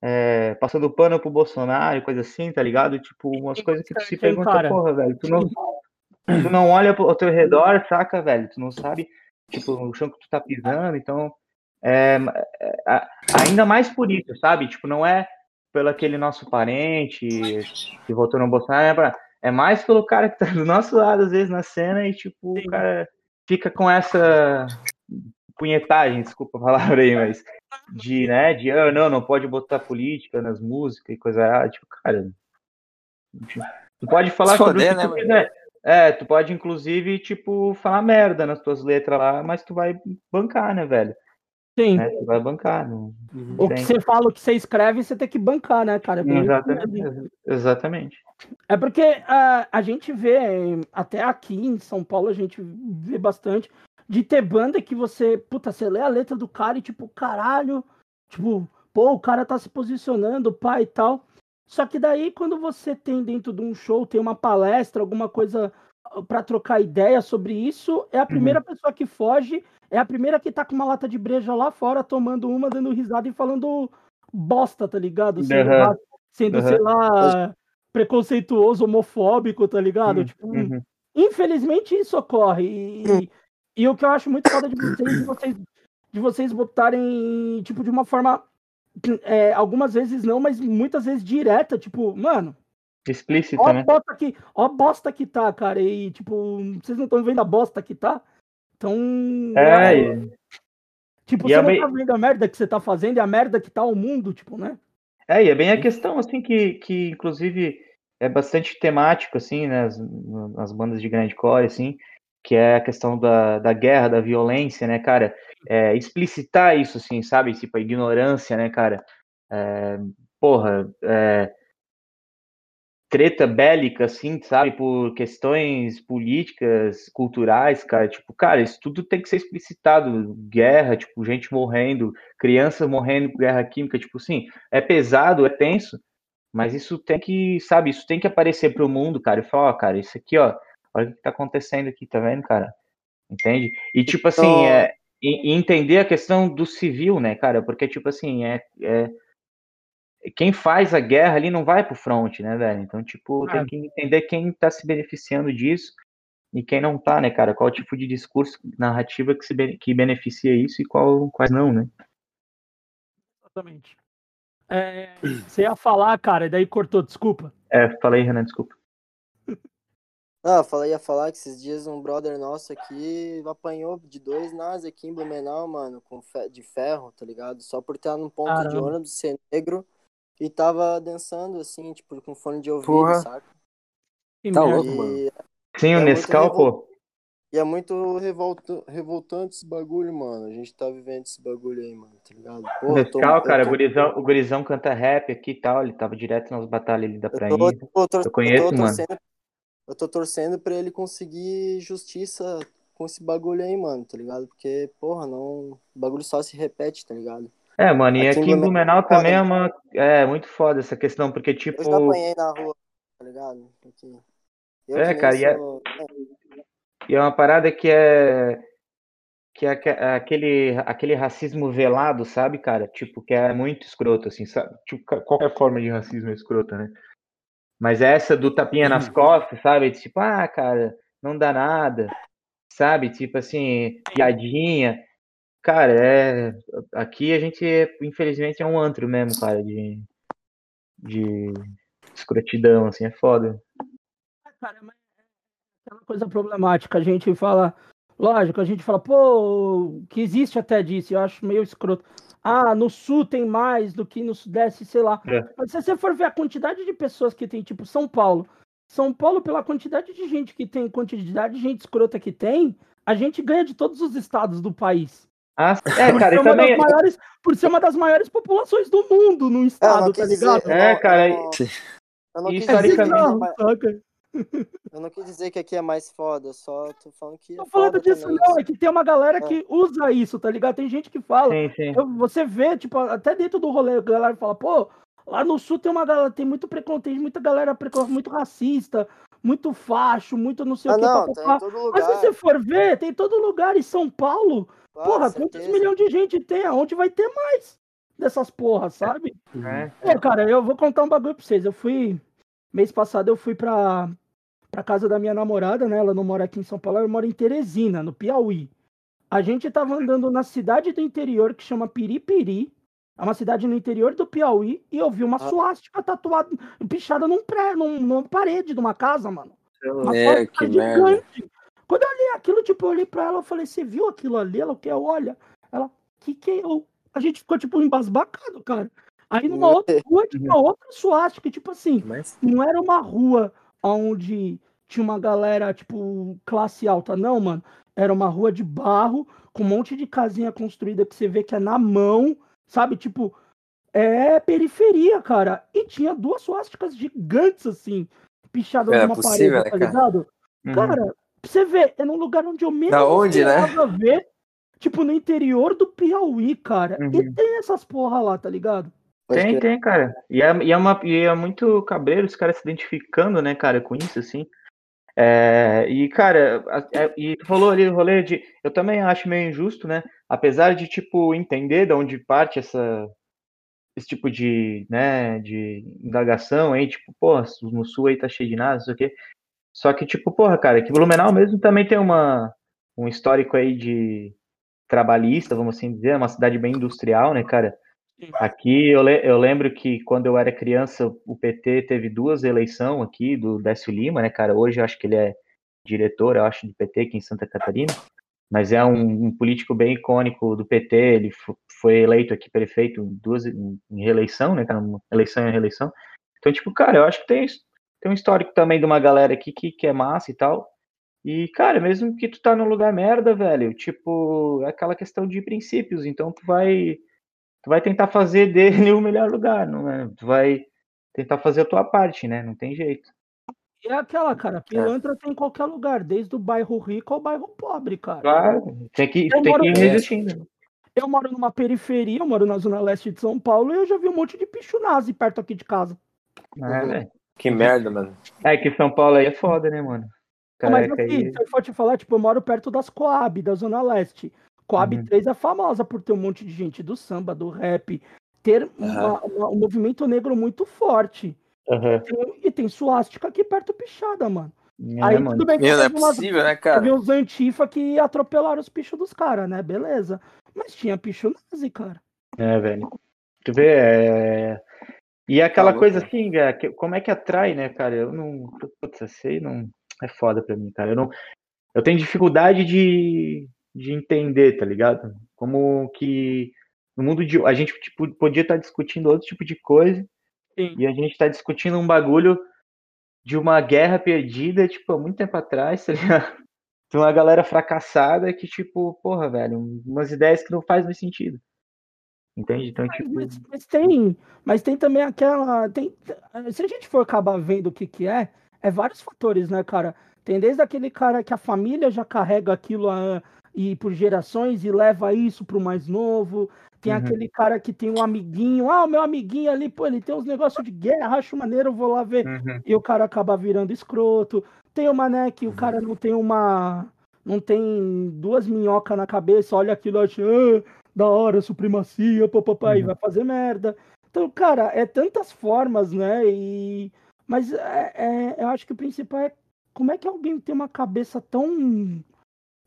é, passando pano pro Bolsonaro, coisa assim, tá ligado? Tipo, umas coisas que tu se pergunta, cara. porra, velho, tu não, tu não olha ao teu redor, saca, velho? Tu não sabe, tipo, o chão que tu tá pisando, então, é, é, ainda mais por isso, sabe? Tipo, não é pelo aquele nosso parente que votou no Bolsonaro, é, é mais pelo cara que tá do nosso lado, às vezes, na cena, e, tipo, Sim. o cara fica com essa punhetagem, desculpa a palavra aí, mas de, né, de, ah, não, não pode botar política nas músicas e coisa, tipo, cara, tu pode falar sobre que né. É, tu pode, inclusive, tipo, falar merda nas tuas letras lá, mas tu vai bancar, né, velho? Sim. Né? Tu vai bancar. Não, não o tem. que você fala, o que você escreve, você tem que bancar, né, cara? É exatamente. Exatamente. É porque uh, a gente vê, até aqui em São Paulo, a gente vê bastante de ter banda que você, puta, você lê a letra do cara e tipo, caralho, tipo, pô, o cara tá se posicionando, pai e tal. Só que daí, quando você tem dentro de um show, tem uma palestra, alguma coisa ah, para trocar ideia sobre isso, é a primeira uhum. pessoa que foge, é a primeira que tá com uma lata de breja lá fora, tomando uma, dando risada e falando bosta, tá ligado? Sendo, uhum. sendo uhum. sei lá, preconceituoso, homofóbico, tá ligado? Uhum. Tipo, uhum. infelizmente isso ocorre. E, e o que eu acho muito foda de vocês, de vocês, de vocês botarem, tipo, de uma forma. É, algumas vezes não, mas muitas vezes direta, tipo, mano. Explícita, ó, né? Bosta que, ó, bosta que tá, cara. E, tipo, vocês não estão vendo a bosta que tá? Então. É. é... Tipo, e você é não bem... tá vendo a merda que você tá fazendo e a merda que tá o mundo, tipo, né? É, e é bem a questão, assim, que, que inclusive é bastante temático, assim, né, nas, nas bandas de grande core, assim, que é a questão da, da guerra, da violência, né, cara? É, explicitar isso, assim, sabe? Tipo, a ignorância, né, cara? É, porra, é, treta bélica, assim, sabe? Por questões políticas, culturais, cara. Tipo, cara, isso tudo tem que ser explicitado. Guerra, tipo, gente morrendo, crianças morrendo por guerra química, tipo, assim, é pesado, é tenso, mas isso tem que, sabe? Isso tem que aparecer pro mundo, cara, e falar, ó, cara, isso aqui, ó, olha o que tá acontecendo aqui, tá vendo, cara? Entende? E, tipo assim, então... é, e, entender a questão do civil, né, cara? Porque, tipo assim, é, é quem faz a guerra ali não vai pro front, né, velho? Então, tipo, tem que entender quem tá se beneficiando disso e quem não tá, né, cara? Qual tipo de discurso, narrativa que, se, que beneficia isso e qual, quais não, né? Exatamente. É, você ia falar, cara, e daí cortou, desculpa. É, falei, Renan, desculpa. Ah, falei, ia falar que esses dias um brother nosso aqui apanhou de dois nas aqui em Blumenau, mano, com fe de ferro, tá ligado? Só por estar num ponto Caramba. de ônibus, ser negro e tava dançando assim, tipo, com fone de ouvido, Porra. saca? Tá louco, mano. Sim, o é Nescau, pô. E é muito revolta... revoltante esse bagulho, mano. A gente tá vivendo esse bagulho aí, mano, tá ligado? Porra, Nescau, tô... cara, tô... o, gurizão, o gurizão canta rap aqui e tal, ele tava direto nas batalhas ali da praia. Eu, tô, eu conheço, eu mano. Eu tô torcendo pra ele conseguir justiça com esse bagulho aí, mano, tá ligado? Porque, porra, não. O bagulho só se repete, tá ligado? É, mano, e aqui, aqui em Blumenau, também é uma. É, muito foda essa questão, porque tipo. Eu já apanhei na rua, tá ligado? Aqui. Eu é, cara, e é... e é uma parada que é. Que é aquele, aquele racismo velado, sabe, cara? Tipo, que é muito escroto, assim, sabe? Tipo, qualquer forma de racismo é escrota, né? Mas essa do tapinha nas uhum. costas, sabe? Tipo, ah, cara, não dá nada, sabe? Tipo assim, piadinha. Cara, é. Aqui a gente, infelizmente, é um antro mesmo, cara, de. de escrotidão, assim, é foda. Cara, mas é aquela coisa problemática. A gente fala. Lógico, a gente fala, pô, que existe até disso, eu acho meio escroto. Ah, no sul tem mais do que no sudeste, sei lá. É. Mas se você for ver a quantidade de pessoas que tem, tipo, São Paulo. São Paulo, pela quantidade de gente que tem, quantidade de gente escrota que tem, a gente ganha de todos os estados do país. Ah, é, cara, e também... Maiores, por ser uma das maiores populações do mundo no estado, tá ligado? Dizer, é, cara. Eu, eu não quis dizer, eu não quis dizer que aqui é mais foda, só tô falando que. É tô falando disso, não, é que tem uma galera é. que usa isso, tá ligado? Tem gente que fala. Sim, sim. Eu, você vê, tipo, até dentro do rolê, a galera fala, pô, lá no sul tem uma galera, tem muito preconceito, muita galera muito racista, muito facho, muito não sei ah, o que. Não, pra, pra. Mas se você for ver, tem todo lugar em São Paulo ah, porra, certeza. quantos milhões de gente tem? Aonde vai ter mais dessas porras, sabe? É. Pô, cara, eu vou contar um bagulho pra vocês. Eu fui. Mês passado eu fui pra, pra casa da minha namorada, né? Ela não mora aqui em São Paulo, ela mora em Teresina, no Piauí. A gente tava andando na cidade do interior que chama Piripiri. É uma cidade no interior do Piauí. E eu vi uma ah. suástica tatuada, pichada num pré, num, numa parede de uma casa, mano. Uma é, que gigante. Merda. Quando eu olhei aquilo, tipo, eu olhei pra ela, eu falei, você viu aquilo ali? Ela, o que? Olha. Ela, que que é? eu? A gente ficou, tipo, embasbacado, cara. Aí numa outra rua tinha outra suástica, tipo assim, Mas... não era uma rua onde tinha uma galera, tipo, classe alta, não, mano. Era uma rua de barro, com um monte de casinha construída que você vê que é na mão, sabe? Tipo, é periferia, cara. E tinha duas suásticas gigantes, assim, pichadas é, numa possível, parede, tá ligado? Uhum. Cara, Pra você ver, é num lugar onde eu menos da onde, né? ver, tipo, no interior do Piauí, cara. Uhum. E tem essas porra lá, tá ligado? Tem, tem, cara. E é, e é, uma, e é muito cabreiro os caras se identificando, né, cara, com isso, assim. É, e, cara, é, e tu falou ali o rolê de. Eu também acho meio injusto, né? Apesar de, tipo, entender de onde parte essa, esse tipo de, né, de indagação aí, tipo, pô, no sul aí tá cheio de nada, não sei o quê. Só que, tipo, porra, cara, que Blumenau mesmo também tem uma, um histórico aí de trabalhista, vamos assim dizer, é uma cidade bem industrial, né, cara? Aqui eu, le eu lembro que quando eu era criança, o PT teve duas eleições aqui do Décio Lima, né, cara? Hoje eu acho que ele é diretor, eu acho, do PT aqui em Santa Catarina, mas é um, um político bem icônico do PT, ele foi eleito aqui prefeito duas, em reeleição, né, cara? Eleição e reeleição. Então, tipo, cara, eu acho que tem tem um histórico também de uma galera aqui que, que é massa e tal. E, cara, mesmo que tu tá num lugar merda, velho, tipo, é aquela questão de princípios, então tu vai tu vai tentar fazer dele o melhor lugar, não é? Tu vai tentar fazer a tua parte, né? Não tem jeito. E é aquela, cara, pilantra é. tem em qualquer lugar, desde o bairro rico ao bairro pobre, cara. Claro, tem que, tem que ir resistindo. Eu moro numa periferia, eu moro na zona leste de São Paulo e eu já vi um monte de picho nazi perto aqui de casa. É, velho. Que merda, mano. É que São Paulo aí é foda, né, mano? Caraca, mas aqui, aí... se eu for te falar, tipo, eu moro perto das Coab, da Zona Leste. Coab uhum. 3 é famosa por ter um monte de gente do samba, do rap, ter uhum. uma, uma, um movimento negro muito forte. Uhum. E, tem, e tem suástica aqui perto pichada, mano. É, aí mano. tudo bem que Meu, não é possível, né, cara? Teve uns antifa que atropelaram os pichos dos caras, né? Beleza. Mas tinha picho nazi, cara. É, velho. Tu vê, é... E é aquela coisa assim, como é que atrai, né, cara? Eu não. Putz, sei, não. É foda pra mim, cara. Eu não. Eu tenho dificuldade de, de entender, tá ligado? Como que no mundo de. A gente tipo, podia estar discutindo outro tipo de coisa. Sim. E a gente tá discutindo um bagulho de uma guerra perdida, tipo, há muito tempo atrás, tá ligado? De uma galera fracassada que, tipo, porra, velho, umas ideias que não faz mais sentido. Entende? Então, mas, tipo... mas, mas, tem, mas tem também aquela. Tem, se a gente for acabar vendo o que, que é, é vários fatores, né, cara? Tem desde aquele cara que a família já carrega aquilo a, e por gerações e leva isso para o mais novo. Tem uhum. aquele cara que tem um amiguinho, ah, o meu amiguinho ali, pô, ele tem uns negócios de guerra, acho maneiro, eu vou lá ver. Uhum. E o cara acaba virando escroto. Tem o mané que o uhum. cara não tem uma. Não tem duas minhocas na cabeça, olha aquilo acha, ah, da hora, supremacia, papapá, uhum. e vai fazer merda. Então, cara, é tantas formas, né? E... Mas é, é, eu acho que o principal é como é que alguém tem uma cabeça tão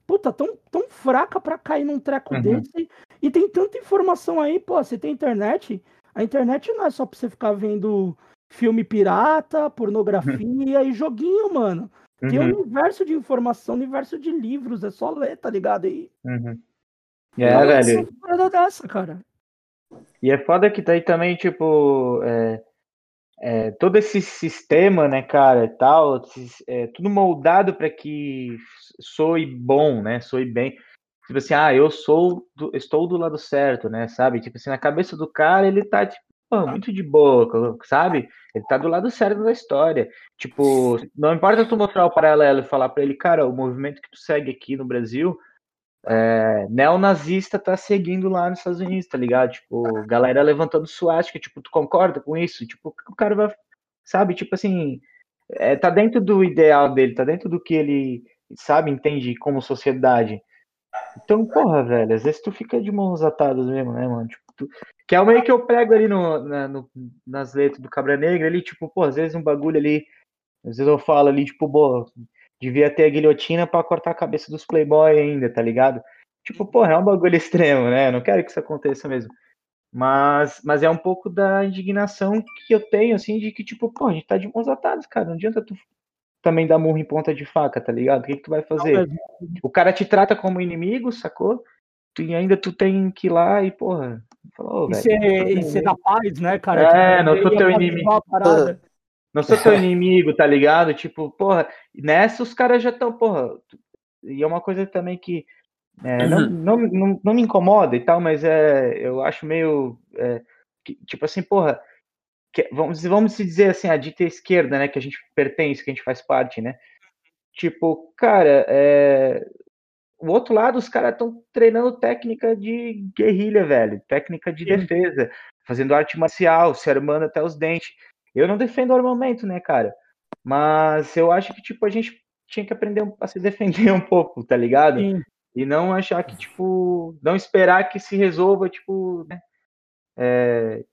puta, tão, tão fraca para cair num treco uhum. desse. E tem tanta informação aí, pô, você tem internet. A internet não é só pra você ficar vendo filme pirata, pornografia e joguinho, mano. Tem uhum. um universo de informação, um universo de livros, é só ler, tá ligado aí? Uhum. É, velho. Dessa, cara. E é foda que tá aí também, tipo, é, é, todo esse sistema, né, cara, tal, é, tudo moldado para que soe bom, né, soe bem. Tipo assim, ah, eu sou, do, estou do lado certo, né, sabe? Tipo assim, na cabeça do cara, ele tá, tipo, muito de boa, sabe? Ele tá do lado certo da história. Tipo, não importa tu mostrar o paralelo e falar para ele, cara, o movimento que tu segue aqui no Brasil é, neonazista tá seguindo lá nos Estados Unidos, tá ligado? Tipo, galera levantando suástica, tipo, tu concorda com isso? Tipo, o cara vai, sabe? Tipo assim, é, tá dentro do ideal dele, tá dentro do que ele, sabe, entende como sociedade. Então, porra, velho, às vezes tu fica de mãos atadas mesmo, né, mano? Tipo, tu, que é o meio que eu prego ali no, na, no, nas letras do Cabra Negra ali, tipo, pô, às vezes um bagulho ali, às vezes eu falo ali, tipo, pô, devia ter a guilhotina para cortar a cabeça dos playboy ainda, tá ligado? Tipo, porra, é um bagulho extremo, né? Não quero que isso aconteça mesmo. Mas, mas é um pouco da indignação que eu tenho, assim, de que, tipo, pô, a gente tá de mãos atadas, cara. Não adianta tu também dar murro em ponta de faca, tá ligado? O que, que tu vai fazer? O cara te trata como inimigo, sacou? E ainda tu tem que ir lá e, porra. Falou, e ser da paz, né, cara? É, tipo, não sou teu inimigo. Não sou teu inimigo, tá ligado? Tipo, porra, nessa os caras já estão, porra. E é uma coisa também que é, não, não, não, não, me incomoda e tal, mas é, eu acho meio. É, que, tipo assim, porra. Que, vamos, vamos se dizer assim, a dita esquerda, né? Que a gente pertence, que a gente faz parte, né? Tipo, cara, é, o outro lado, os caras estão treinando técnica de guerrilha, velho, técnica de Sim. defesa, fazendo arte marcial, se armando até os dentes. Eu não defendo armamento, né, cara? Mas eu acho que, tipo, a gente tinha que aprender a se defender um pouco, tá ligado? Sim. E não achar que, tipo, não esperar que se resolva, tipo, né? É,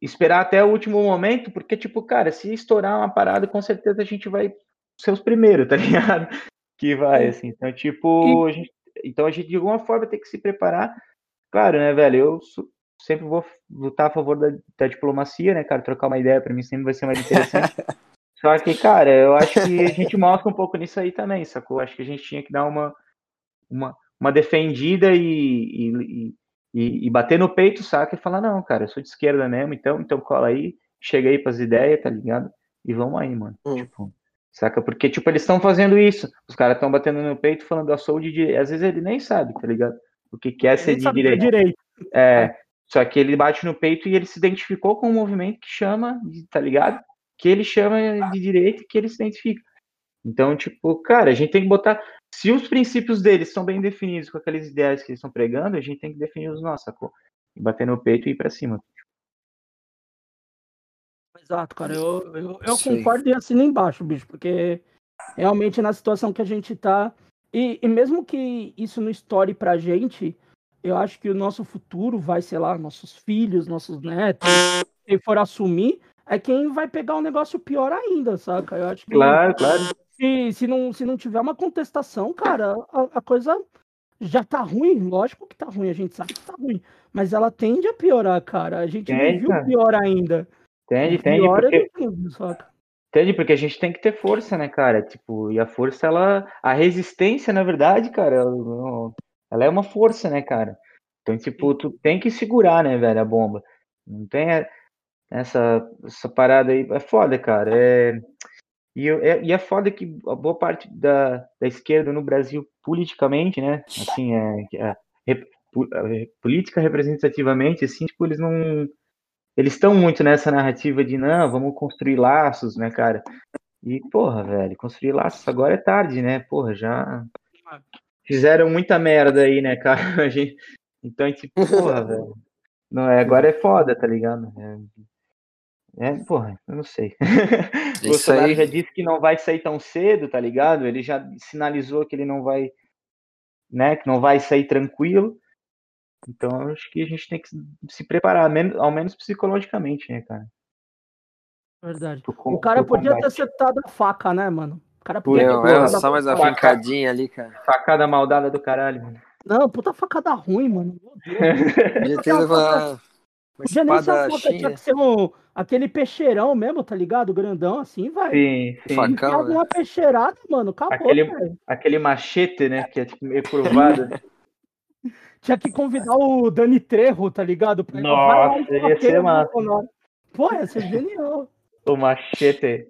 esperar até o último momento, porque, tipo, cara, se estourar uma parada, com certeza a gente vai ser os primeiros, tá ligado? Que vai, assim. Então, tipo, a gente, então a gente, de alguma forma, tem que se preparar. Claro, né, velho? Eu sempre vou lutar a favor da, da diplomacia, né, cara? Trocar uma ideia para mim sempre vai ser mais interessante. Só que, cara, eu acho que a gente mostra um pouco nisso aí também, sacou? Acho que a gente tinha que dar uma, uma, uma defendida e, e, e, e bater no peito, saca? E falar, não, cara, eu sou de esquerda mesmo, então, então cola aí, chega aí pras ideias, tá ligado? E vamos aí, mano. Hum. Tipo, saca? Porque, tipo, eles estão fazendo isso. Os caras estão batendo no peito falando, eu sou de direita. Às vezes ele nem sabe, tá ligado? O que quer ser de direita. direito. É, só que ele bate no peito e ele se identificou com um movimento que chama, tá ligado? Que ele chama de direita e que ele se identifica. Então, tipo, cara, a gente tem que botar. Se os princípios deles são bem definidos com aquelas ideias que eles estão pregando, a gente tem que definir os nossos, sacou? E bater no peito e ir pra cima. Exato, cara. Eu, eu, eu concordo e assino embaixo, bicho, porque realmente na situação que a gente tá. E, e mesmo que isso não estoure pra gente, eu acho que o nosso futuro vai, sei lá, nossos filhos, nossos netos, quem for assumir, é quem vai pegar um negócio pior ainda, saca? Eu acho que. Claro, claro. Se, se, não, se não tiver uma contestação, cara, a, a coisa já tá ruim, lógico que tá ruim, a gente sabe que tá ruim, mas ela tende a piorar, cara. A gente tende, não viu pior ainda. Tende, tende, porque... Entende? Porque a gente tem que ter força, né, cara? Tipo, e a força, ela. A resistência, na verdade, cara, ela, ela é uma força, né, cara? Então, tipo, tu tem que segurar, né, velho, a bomba. Não tem essa, essa parada aí. É foda, cara. É... E, é, e é foda que a boa parte da, da esquerda no Brasil, politicamente, né, assim, é, é, é política representativamente, assim, tipo, eles não. Eles estão muito nessa narrativa de, não, vamos construir laços, né, cara? E, porra, velho, construir laços agora é tarde, né? Porra, já fizeram muita merda aí, né, cara? A gente, Então, tipo, porra, velho. Não, é, agora é foda, tá ligado? É, é porra, eu não sei. o Bolsonaro aí... já disse que não vai sair tão cedo, tá ligado? Ele já sinalizou que ele não vai, né, que não vai sair tranquilo. Então, acho que a gente tem que se preparar, ao menos psicologicamente, né, cara? Verdade. o cara podia ter acertado a faca, né, mano? O cara podia ter é, só mais uma fincadinha ali, cara. Facada maldada do caralho, mano. Não, puta facada ruim, mano. Podia ter uma, Podia nem ser uma tinha que ser um, aquele peixeirão mesmo, tá ligado? Grandão assim, vai. Sim, sim. Facão, né? uma peixeirada, mano, acabou, aquele, aquele machete, né, que é tipo meio curvado. tinha que convidar o Dani Trejo, tá ligado? Pra Nossa, ia ser massa. Pô, ia ser genial. O machete.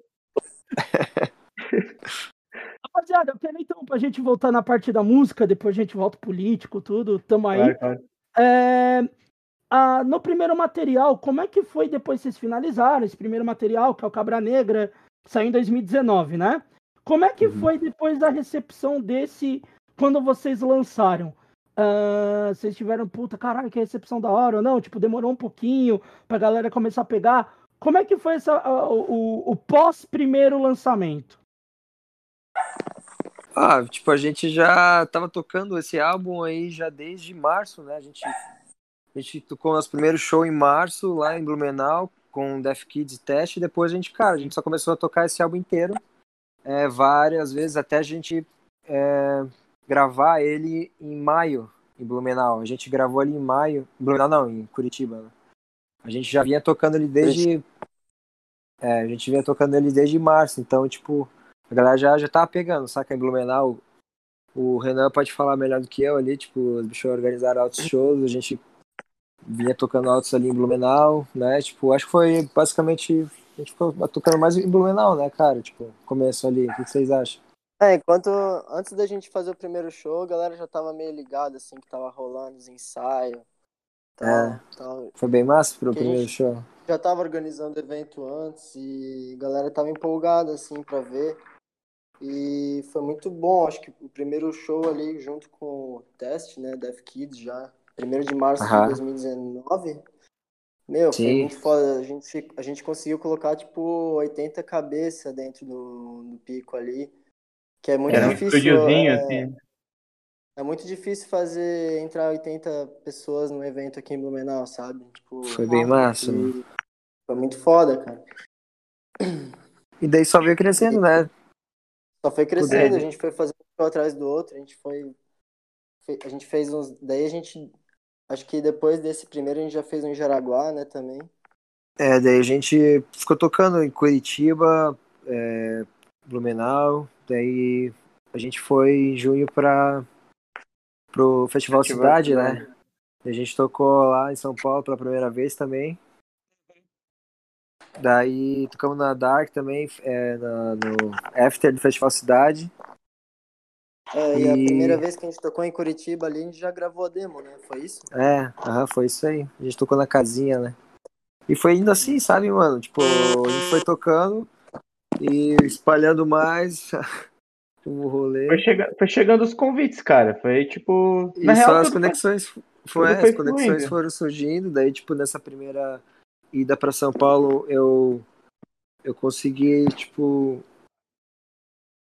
Rapaziada, eu quero então pra gente voltar na parte da música, depois a gente volta político, tudo, tamo aí. Claro, claro. É, a, no primeiro material, como é que foi depois vocês finalizaram esse primeiro material, que é o Cabra Negra, que saiu em 2019, né? Como é que uhum. foi depois da recepção desse, quando vocês lançaram? Uh, vocês tiveram, puta, caralho, que recepção da hora ou não? Tipo, demorou um pouquinho pra galera começar a pegar. Como é que foi essa, uh, o, o pós primeiro lançamento? Ah, tipo, a gente já tava tocando esse álbum aí já desde março, né? A gente, a gente tocou nosso primeiro show em março, lá em Blumenau, com Death Kids Test, e depois a gente, cara, a gente só começou a tocar esse álbum inteiro, é, várias vezes, até a gente é, gravar ele em maio, em Blumenau. A gente gravou ali em maio, em Blumenau não, em Curitiba, né? A gente já vinha tocando ele desde. É, a gente vinha tocando ele desde março, então, tipo, a galera já, já tava pegando, saca? Em Blumenau, o Renan pode falar melhor do que eu ali, tipo, os bichos organizaram altos shows, a gente vinha tocando altos ali em Blumenau, né? Tipo, acho que foi basicamente. A gente ficou tocando mais em Blumenau, né, cara? Tipo, começo ali. O que vocês acham? É, enquanto antes da gente fazer o primeiro show, a galera já tava meio ligada, assim, que tava rolando os ensaios. Tá, é, tá... Foi bem massa pro Porque primeiro show. Já tava organizando evento antes e a galera tava empolgada, assim, pra ver. E foi muito bom, acho que o primeiro show ali, junto com o teste, né, Death Kids já, primeiro de março de 2019. Meu, Sim. foi muito foda. A gente, a gente conseguiu colocar, tipo, 80 cabeças dentro do, do pico ali. Que é muito Era difícil. Um é, assim. É muito difícil fazer entrar 80 pessoas num evento aqui em Blumenau, sabe? Tipo, foi bem massa. Foi muito foda, cara. E daí só veio crescendo, né? Só foi crescendo, a gente foi fazendo um atrás do outro, a gente foi. A gente fez uns. Daí a gente. Acho que depois desse primeiro a gente já fez um em Jaraguá, né, também. É, daí a gente ficou tocando em Curitiba, é, Blumenau, daí a gente foi em junho para pro Festival, Festival Cidade, né? A gente tocou lá em São Paulo pela primeira vez também. Daí tocamos na Dark também, é, na, no After do Festival Cidade. É, e... e... a primeira vez que a gente tocou em Curitiba ali, a gente já gravou a demo, né? Foi isso? É, aham, foi isso aí. A gente tocou na casinha, né? E foi indo assim, sabe, mano? Tipo, a gente foi tocando e espalhando mais. o rolê. Foi, chega, foi chegando os convites, cara. Foi tipo. E na só real, as conexões. Foi, as conexões foram surgindo. Daí, tipo, nessa primeira ida para São Paulo, eu, eu consegui, tipo.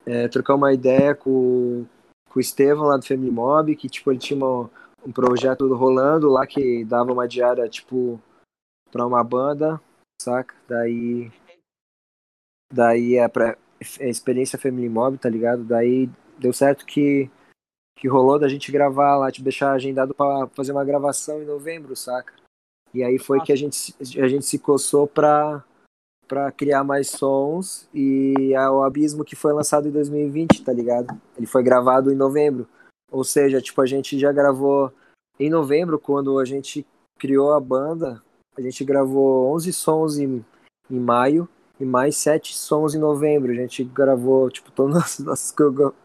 É, trocar uma ideia com, com o Estevam lá do Family Mob, que tipo, ele tinha uma, um projeto rolando lá que dava uma diária, tipo, pra uma banda, saca? Daí. Daí é pra, é experiência Family Mob, tá ligado? Daí deu certo que, que rolou da gente gravar lá, te deixar agendado para fazer uma gravação em novembro, saca? E aí foi Nossa. que a gente, a gente se coçou pra, pra criar mais sons e é o Abismo que foi lançado em 2020, tá ligado? Ele foi gravado em novembro. Ou seja, tipo, a gente já gravou em novembro, quando a gente criou a banda, a gente gravou 11 sons em, em maio e mais sete sons em novembro. A gente gravou, tipo, toda a nossa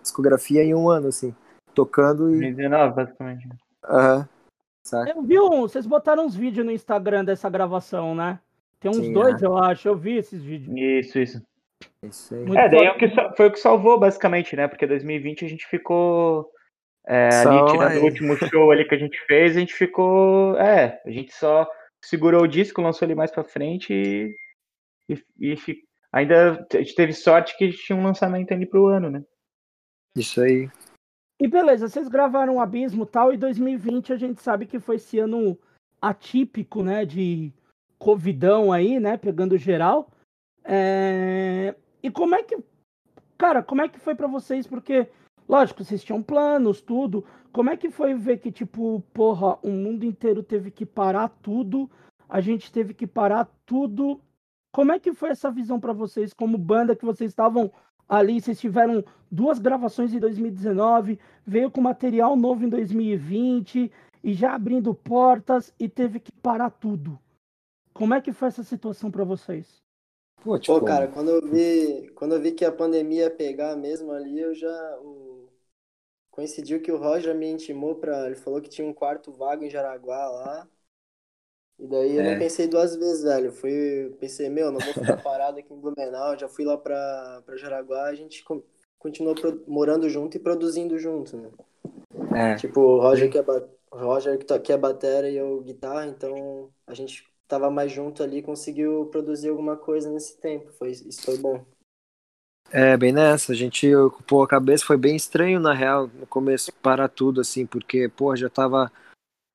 discografia em um ano, assim. Tocando e. 2019, basicamente. Aham. Uhum. Eu vi um, vocês botaram uns vídeos no Instagram dessa gravação, né? Tem uns Sim, dois, é. eu acho. Eu vi esses vídeos. Isso, isso. isso aí. é, daí é o que, foi o que salvou, basicamente, né? Porque 2020 a gente ficou É, ali, tirando o último show ali que a gente fez, a gente ficou. É, a gente só segurou o disco, lançou ele mais pra frente e, e, e ainda a gente teve sorte que tinha um lançamento ali pro ano, né? Isso aí. E beleza, vocês gravaram Abismo tal, e 2020 a gente sabe que foi esse ano atípico, né, de covidão aí, né, pegando geral. É... E como é que, cara, como é que foi para vocês? Porque, lógico, vocês tinham planos, tudo. Como é que foi ver que, tipo, porra, o mundo inteiro teve que parar tudo, a gente teve que parar tudo. Como é que foi essa visão para vocês, como banda que vocês estavam ali, vocês tiveram duas gravações em 2019, veio com material novo em 2020 e já abrindo portas e teve que parar tudo. Como é que foi essa situação para vocês? Pô, tipo... Pô, cara, quando eu vi, quando eu vi que a pandemia ia pegar mesmo ali, eu já o... coincidiu que o Roger me intimou para, ele falou que tinha um quarto vago em Jaraguá lá. E daí eu é. não pensei duas vezes, velho. Fui, pensei, meu, não vou ficar parado aqui em Blumenau. Já fui lá pra, pra Jaraguá, a gente continuou pro, morando junto e produzindo junto, né? É. Tipo, o Roger que é, Roger que, é batera e eu guitarra, então a gente tava mais junto ali conseguiu produzir alguma coisa nesse tempo. Foi, isso foi bom. É, bem nessa. A gente ocupou a cabeça, foi bem estranho, na real, no começo, parar tudo, assim, porque, pô, já tava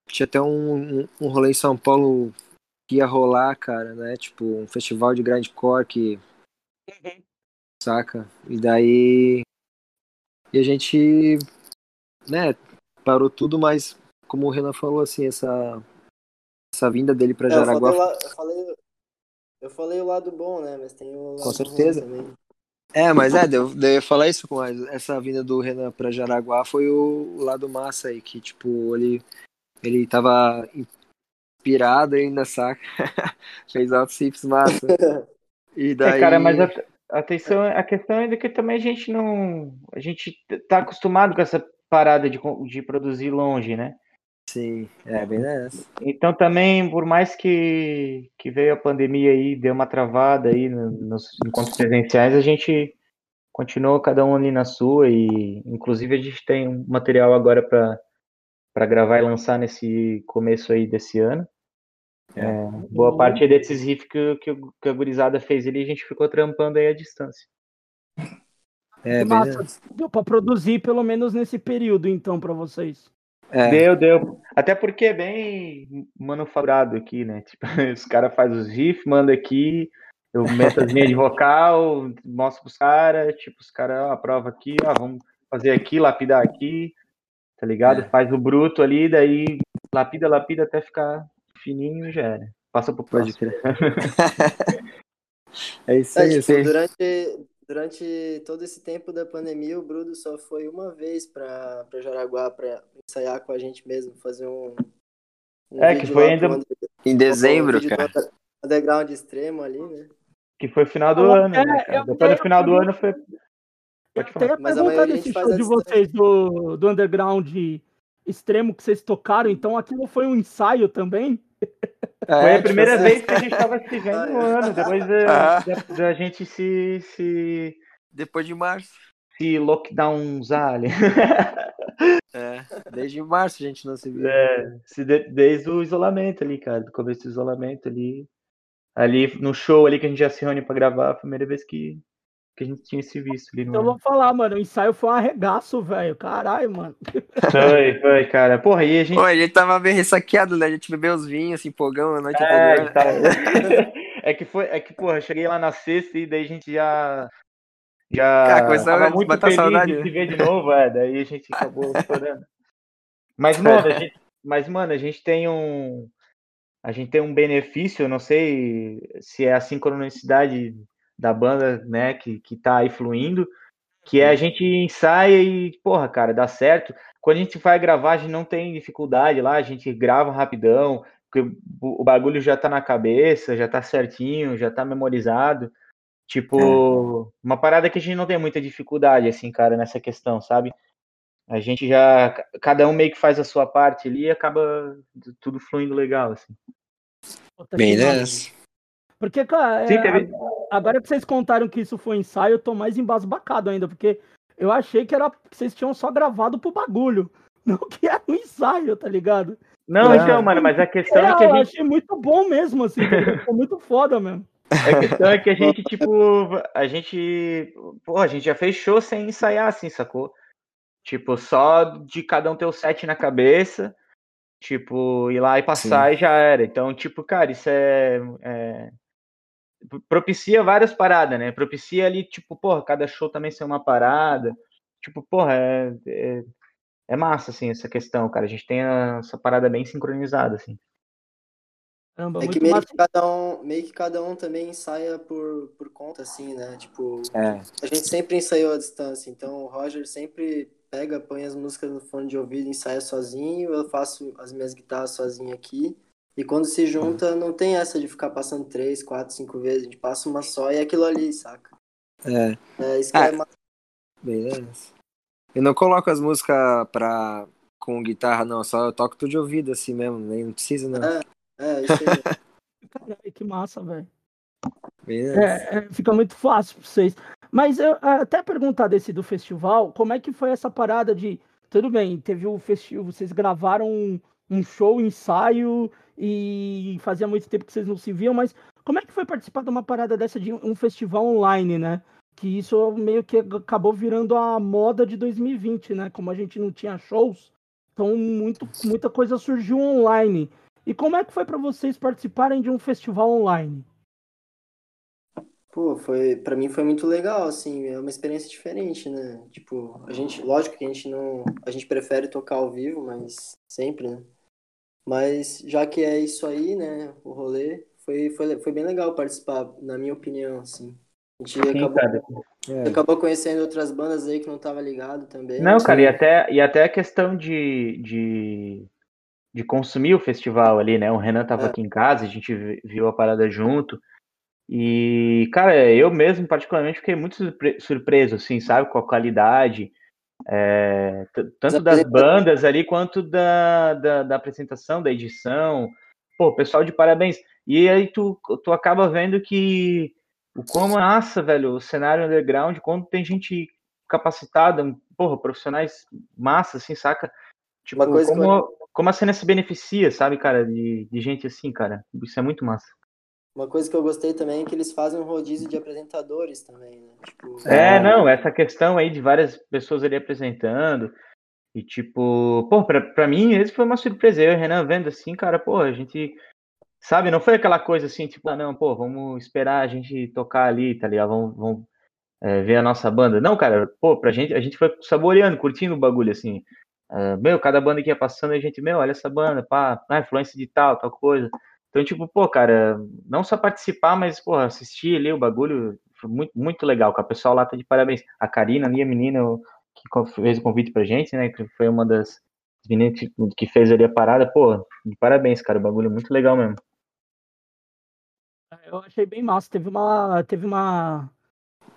tinha até um, um, um rolê em São Paulo que ia rolar, cara, né? Tipo, um festival de grindcore que. Uhum. Saca? E daí. E a gente. Né? Parou tudo, mas como o Renan falou, assim, essa. Essa vinda dele pra é, Jaraguá. Eu falei, eu falei, eu falei o lado bom, né? Mas tem o lado Com certeza. também. É, mas é, eu, ia falar isso com essa vinda do Renan pra Jaraguá foi o, o lado massa aí, que tipo, ele ele tava inspirado ainda, saca? Fez altos chips massa. E daí... É, cara, mas a, atenção, a questão é que também a gente não. A gente tá acostumado com essa parada de, de produzir longe, né? Sim, é bem nessa. Então também, por mais que, que veio a pandemia aí, deu uma travada aí nos encontros presenciais, a gente continuou cada um ali na sua e inclusive a gente tem um material agora para para gravar e lançar nesse começo aí desse ano. É, é boa parte desses riffs que, que, que, a gurizada fez ali, a gente ficou trampando aí à distância. É, Massa, deu para produzir pelo menos nesse período, então, para vocês. É. Deu, deu. Até porque é bem manufaturado aqui, né? Tipo, os caras fazem os riffs, manda aqui, eu meto as linhas de vocal, mostro pros caras, tipo, os caras, aprova aqui, ó, vamos fazer aqui, lapidar aqui tá ligado? É. Faz o bruto ali, daí lapida, lapida até ficar fininho e já era. Passa pro próximo. é isso aí. É, tipo, durante, durante todo esse tempo da pandemia, o Bruno só foi uma vez pra, pra Jaraguá pra ensaiar com a gente mesmo, fazer um. um é, que foi ainda. Em dezembro, um cara. Underground extremo ali, né? Que foi final do ano. Né, Depois do final do ano foi Pode falar. Até Mas perguntar desse show de vocês do, do underground extremo que vocês tocaram, então aquilo foi um ensaio também? É, foi a primeira vez que a gente estava se vendo no ano, depois da, ah. gente se, se. Depois de março. Se lockdownzar ali. É, desde março a gente não se viu. É, se de, desde o isolamento ali, cara, do começo do isolamento ali. Ali no show ali que a gente já se reúne pra gravar, a primeira vez que, que a gente tinha se visto ali no. Eu vou falar, mano, o ensaio foi um arregaço, velho. Caralho, mano. Foi, foi, cara. Porra, aí a gente. Pô, a gente tava bem ressaqueado, né? A gente bebeu os vinhos, assim, empolgão, a noite é, tá... é que foi, é que, porra, eu cheguei lá na sexta e daí a gente já. Já Cara, começou tava muito feliz saudade. de se ver de novo, é. Daí a gente acabou chorando. Mas, mano, a gente, mas, mano, a gente tem um. A gente tem um benefício, eu não sei se é a sincronicidade da banda, né, que, que tá aí fluindo, que é a gente ensaia e, porra, cara, dá certo. Quando a gente vai gravar, a gente não tem dificuldade lá, a gente grava rapidão, porque o bagulho já tá na cabeça, já tá certinho, já tá memorizado. Tipo, é. uma parada que a gente não tem muita dificuldade, assim, cara, nessa questão, sabe? A gente já, cada um meio que faz a sua parte ali e acaba tudo fluindo legal, assim. Bem, né? Porque, cara, Sim, é, teve... agora que vocês contaram que isso foi ensaio, eu tô mais embasbacado ainda, porque eu achei que era que vocês tinham só gravado pro bagulho. não que era um ensaio, tá ligado? Não, é. então, mano, mas a questão é, é que a gente... Eu achei muito bom mesmo, assim, tá ficou muito foda mesmo. A questão é que a gente, tipo, a gente, pô, a gente já fez show sem ensaiar, assim, sacou? Tipo, só de cada um ter o set na cabeça, tipo, ir lá e passar Sim. e já era. Então, tipo, cara, isso é, é, propicia várias paradas, né? Propicia ali, tipo, porra, cada show também ser uma parada. Tipo, porra, é, é, é massa, assim, essa questão, cara. A gente tem essa parada bem sincronizada, assim. Caramba, é que meio que, cada um, meio que cada um também ensaia por, por conta, assim, né? Tipo, é. a gente sempre ensaiou à distância, então o Roger sempre pega, põe as músicas no fone de ouvido, ensaia sozinho, eu faço as minhas guitarras sozinho aqui. E quando se junta, não tem essa de ficar passando três, quatro, cinco vezes, a gente passa uma só e é aquilo ali, saca? É. É isso que ah, é mais. Beleza. Eu não coloco as músicas pra, com guitarra, não, só eu toco tudo de ouvido assim mesmo, nem não precisa, não. É. É, isso aí. Caralho, que massa, velho. É, é, fica muito fácil pra vocês. Mas eu até perguntar desse do festival, como é que foi essa parada de. Tudo bem, teve o festival, vocês gravaram um, um show, um ensaio, e fazia muito tempo que vocês não se viam, mas como é que foi participar de uma parada dessa de um festival online, né? Que isso meio que acabou virando a moda de 2020, né? Como a gente não tinha shows, então muito, muita coisa surgiu online. E como é que foi para vocês participarem de um festival online? Pô, foi, para mim foi muito legal, assim, é uma experiência diferente, né? Tipo, a gente, lógico que a gente não, a gente prefere tocar ao vivo, mas sempre, né? Mas já que é isso aí, né, o rolê, foi, foi, foi bem legal participar, na minha opinião, assim. A gente Sim, acabou, é. acabou conhecendo outras bandas aí que não tava ligado também. Não, cara, e até, e até a questão de, de de consumir o festival ali, né? O Renan estava é. aqui em casa, a gente viu a parada junto. E, cara, eu mesmo, particularmente, fiquei muito surpre surpreso, assim, sabe, com a qualidade, é, tanto das bandas ali, quanto da, da, da, apresentação, da edição. Pô, pessoal de parabéns. E aí tu, tu acaba vendo que o como, nossa, velho, o cenário underground, quando tem gente capacitada, porra, profissionais massa, assim, saca? Tipo, Uma coisa como, eu... como a cena se beneficia, sabe, cara, de, de gente assim, cara. Isso é muito massa. Uma coisa que eu gostei também é que eles fazem um rodízio de apresentadores também, né? Tipo... É, não, essa questão aí de várias pessoas ali apresentando. E tipo, pô, pra, pra mim, esse foi uma surpresa. Eu e o Renan vendo assim, cara, pô, a gente. Sabe, não foi aquela coisa assim, tipo, ah, não, pô, vamos esperar a gente tocar ali, tá ligado? Vamos, vamos é, ver a nossa banda. Não, cara, pô, pra gente, a gente foi saboreando, curtindo o bagulho, assim. Uh, meu, cada banda que ia passando, a gente, meu, olha essa banda, pá, ah, influência de tal, tal coisa. Então, tipo, pô, cara, não só participar, mas, pô, assistir ali o bagulho, foi muito, muito legal, com a pessoal lá tá de parabéns. A Karina ali, a menina que fez o convite pra gente, né, que foi uma das meninas que, que fez ali a parada, pô, de parabéns, cara, o bagulho é muito legal mesmo. Eu achei bem massa, teve uma, teve uma,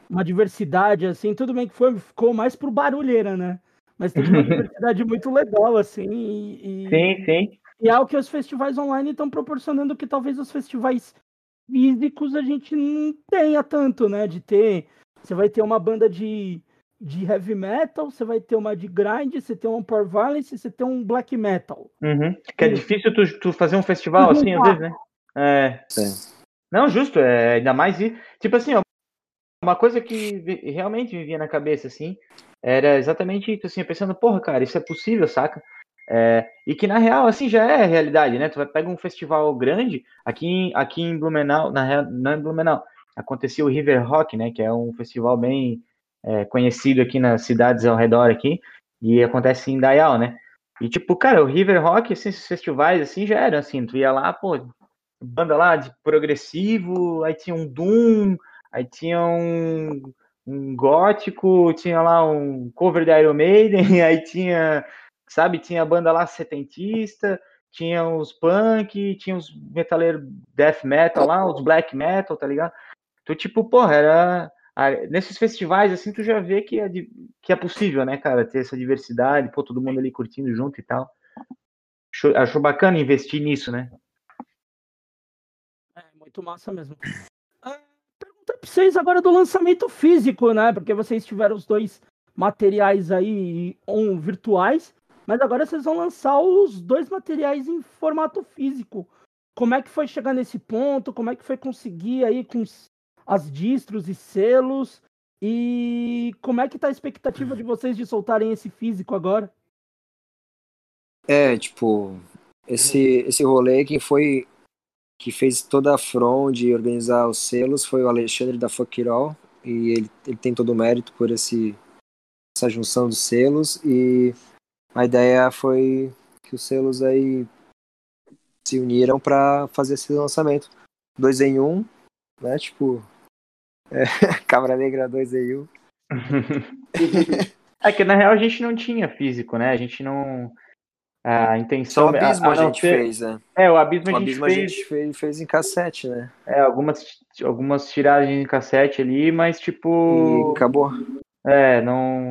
uma diversidade, assim, tudo bem que foi, ficou mais pro barulheira, né? mas tem uma diversidade muito legal, assim. E, sim, sim. E é o que os festivais online estão proporcionando que talvez os festivais físicos a gente não tenha tanto, né? De ter. Você vai ter uma banda de, de heavy metal, você vai ter uma de grind, você tem um power violence, você tem um black metal. Uhum. Que é difícil tu, tu fazer um festival assim, às vezes, né? É. Sim. Não, justo, é, ainda mais. Tipo assim, ó, uma coisa que realmente me vinha na cabeça, assim, era exatamente isso, assim, pensando, porra, cara, isso é possível, saca? É, e que na real, assim, já é realidade, né? Tu vai pegar um festival grande, aqui em, aqui em Blumenau, na real, não em Blumenau, acontecia o River Rock, né? Que é um festival bem é, conhecido aqui nas cidades ao redor aqui, e acontece em Dayal, né? E tipo, cara, o River Rock, assim, esses festivais, assim, já eram, assim, tu ia lá, pô, banda lá de progressivo, aí tinha um Doom, aí tinha um um gótico, tinha lá um cover da Iron Maiden, aí tinha, sabe, tinha a banda lá setentista, tinha os punk, tinha os metaleiros death metal lá, os black metal, tá ligado? Tu, tipo, porra, era. Nesses festivais, assim, tu já vê que é, que é possível, né, cara, ter essa diversidade, pô, todo mundo ali curtindo junto e tal. Achou, bacana investir nisso, né? É, muito massa mesmo para vocês agora do lançamento físico, né? Porque vocês tiveram os dois materiais aí um, virtuais. Mas agora vocês vão lançar os dois materiais em formato físico. Como é que foi chegar nesse ponto? Como é que foi conseguir aí com as distros e selos? E como é que tá a expectativa de vocês de soltarem esse físico agora? É, tipo, esse, esse rolê quem foi que fez toda a front de organizar os selos foi o Alexandre da Fuckirol e ele, ele tem todo o mérito por esse essa junção dos selos e a ideia foi que os selos aí se uniram para fazer esse lançamento dois em um né tipo é, Cabra Negra dois em um é que na real a gente não tinha físico né a gente não a intenção. Só o abismo a, a, a gente ter... fez, né? É, o abismo, o a, gente abismo fez... a gente fez, fez em cassete, né? É, algumas, algumas tiragens em cassete ali, mas tipo. E acabou. É, não.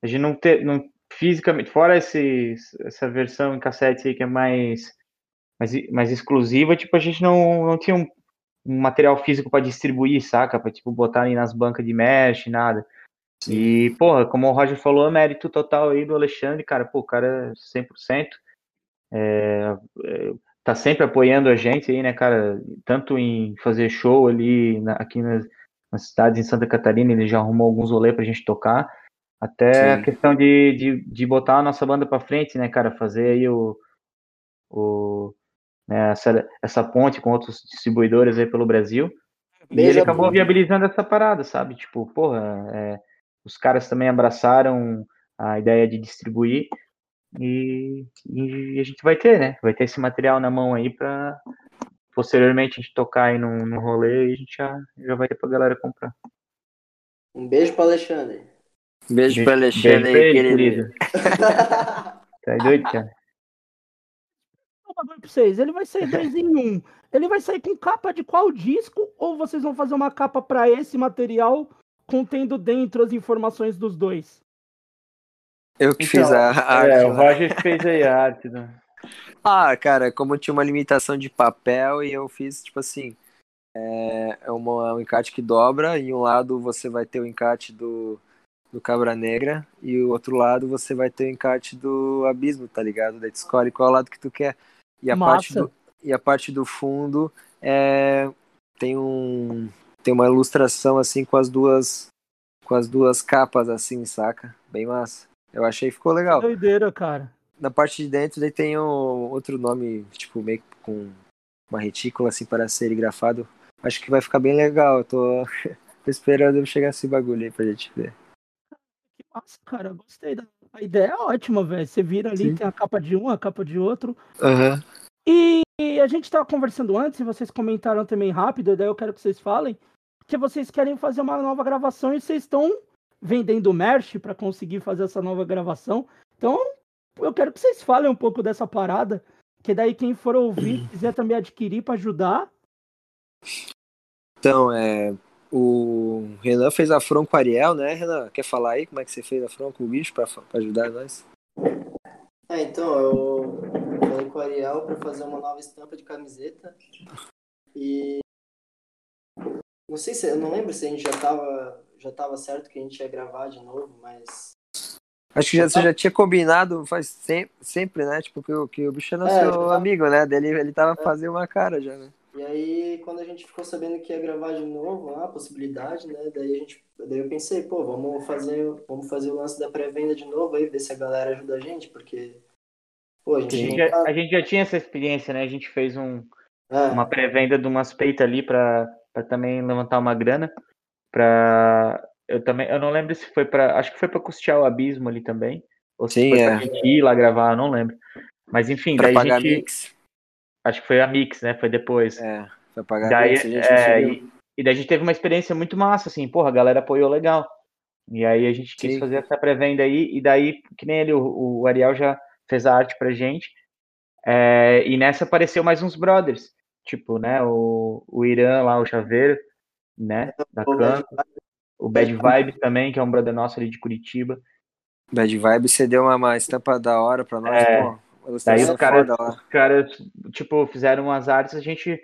A gente não ter. Não, fisicamente, fora esse, essa versão em cassete aí que é mais, mais, mais exclusiva, tipo, a gente não, não tinha um, um material físico para distribuir, saca? Pra tipo, botar ali nas bancas de mesh, nada. E, porra, como o Roger falou, mérito total aí do Alexandre, cara, pô, o cara é 100%, é, é, tá sempre apoiando a gente aí, né, cara, tanto em fazer show ali na, aqui nas, nas, cidades em Santa Catarina, ele já arrumou alguns rolês pra gente tocar, até Sim. a questão de, de, de botar a nossa banda pra frente, né, cara, fazer aí o, o né, essa, essa ponte com outros distribuidores aí pelo Brasil, e ele acabou viabilizando essa parada, sabe, tipo, porra, é os caras também abraçaram a ideia de distribuir e, e, a gente vai ter, né? Vai ter esse material na mão aí para posteriormente a gente tocar aí no, no rolê e a gente já, já vai ter pra galera comprar. Um beijo pro Alexandre. Beijo, beijo pro Alexandre, beijo, querido. querido. tá doido, cara? pra vocês, ele vai sair dois em um. Ele vai sair com capa de qual disco? Ou vocês vão fazer uma capa para esse material contendo dentro as informações dos dois. Eu que então, fiz a arte. É, o Roger fez aí a arte. Né? Ah, cara, como tinha uma limitação de papel e eu fiz, tipo assim, é, é uma, um encarte que dobra, e um lado você vai ter o encarte do, do Cabra Negra, e o outro lado você vai ter o encarte do Abismo, tá ligado? Daí tu escolhe qual lado que tu quer. E a, parte do, e a parte do fundo é, tem um, tem uma ilustração assim com as duas com as duas capas assim, saca? Bem massa. Eu achei que ficou legal. Que doideira, cara. Na parte de dentro daí tem um, outro nome, tipo, meio com uma retícula assim para ser grafado. Acho que vai ficar bem legal. Eu tô, tô esperando chegar esse bagulho aí pra gente ver. Massa, cara. Gostei da a ideia é ótima, velho. Você vira ali, Sim. tem a capa de um, a capa de outro. Uhum. E a gente estava conversando antes, e vocês comentaram também rápido, daí eu quero que vocês falem que vocês querem fazer uma nova gravação e vocês estão vendendo merch para conseguir fazer essa nova gravação. Então, eu quero que vocês falem um pouco dessa parada, que daí quem for ouvir, quiser também adquirir para ajudar. Então, é, o Renan fez a front com o Ariel, né, Renan? Quer falar aí como é que você fez a front com o bicho para ajudar nós? É, então, eu falei com o Ariel para fazer uma nova estampa de camiseta. E não sei se eu não lembro se a gente já tava já tava certo que a gente ia gravar de novo, mas Acho que já, você já tinha combinado faz sempre, sempre né? Tipo, que, que o bicho era é, seu tava... amigo, né? Dele, ele tava é. fazendo uma cara já, né? E aí, quando a gente ficou sabendo que ia gravar de novo, a possibilidade, né? Daí, a gente, daí eu pensei, pô, vamos fazer, vamos fazer o lance da pré-venda de novo aí, ver se a galera ajuda a gente, porque. Pô, a gente, a gente, já, tá... a gente já tinha essa experiência, né? A gente fez um, é. uma pré-venda de umas peitas ali pra para também levantar uma grana para eu também eu não lembro se foi para acho que foi para custear o abismo ali também ou se Sim, foi é. pra gente ir lá gravar, não lembro. Mas enfim, pra daí pagar a gente mix. Acho que foi a mix, né? Foi depois. É, foi pagar daí, mix, a gente é, e, e, daí a gente teve uma experiência muito massa assim, porra, a galera apoiou legal. E aí a gente quis Sim. fazer essa pré-venda aí e daí que nem ele o, o Ariel já fez a arte pra gente. É, e nessa apareceu mais uns brothers tipo, né, o, o Irã lá, o Chaveiro, né, da Campo, o Bad Vibe também, que é um brother nosso ali de Curitiba. Bad Vibe, você deu uma, uma estampa da hora pra nós, é, pô. Daí os caras, os caras, tipo, fizeram umas artes, a gente,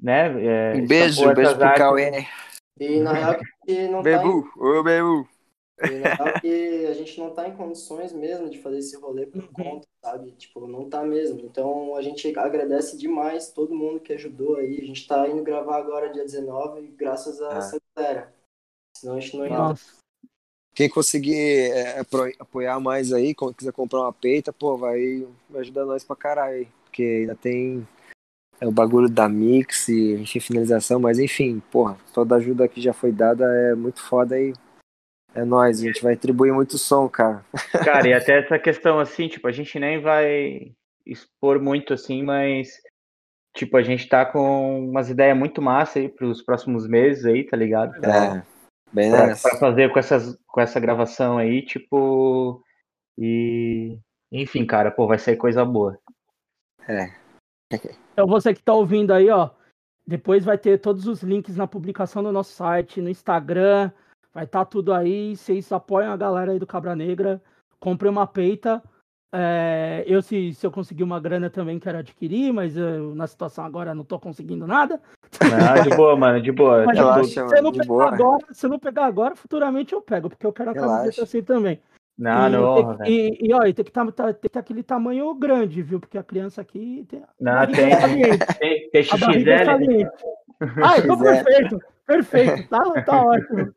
né... É, um beijo, um beijo pro Cauê. E na real que não Bebu, tá em... ô Bebu. porque a gente não tá em condições mesmo de fazer esse rolê por uhum. conta, sabe? Tipo, não tá mesmo. Então a gente agradece demais todo mundo que ajudou aí. A gente tá indo gravar agora dia 19 graças a ah. essa galera. Senão a gente não ia. Quem conseguir é, apoiar mais aí, quiser comprar uma peita, pô, vai, ajudar nós pra caralho aí. Porque ainda tem é, o bagulho da mix e enfim, finalização, mas enfim, porra, toda ajuda que já foi dada é muito foda e é nóis, a gente vai atribuir muito som, cara. Cara, e até essa questão assim, tipo, a gente nem vai expor muito assim, mas tipo, a gente tá com umas ideias muito massa aí pros próximos meses aí, tá ligado? É, bem pra, pra fazer com, essas, com essa gravação aí, tipo, e enfim, cara, pô, vai sair coisa boa. É. Então você que tá ouvindo aí, ó, depois vai ter todos os links na publicação do nosso site, no Instagram, Vai estar tá tudo aí. Vocês apoiam a galera aí do Cabra Negra. Comprei uma peita. É, eu, se, se eu conseguir uma grana também, quero adquirir, mas eu, na situação agora não tô conseguindo nada. Não, de boa, mano, de boa. Mas, Relaxa, se, eu não pegar boa. agora, se eu não pegar agora, futuramente eu pego, porque eu quero a Relaxa. camiseta assim também. Não, e, não. Tem, e, e, ó, tem que, tá, tá, tem que ter aquele tamanho grande, viu? Porque a criança aqui tem. Não, tem. Tem, tem XXL. Ah, então perfeito. Perfeito, tá, tá ótimo.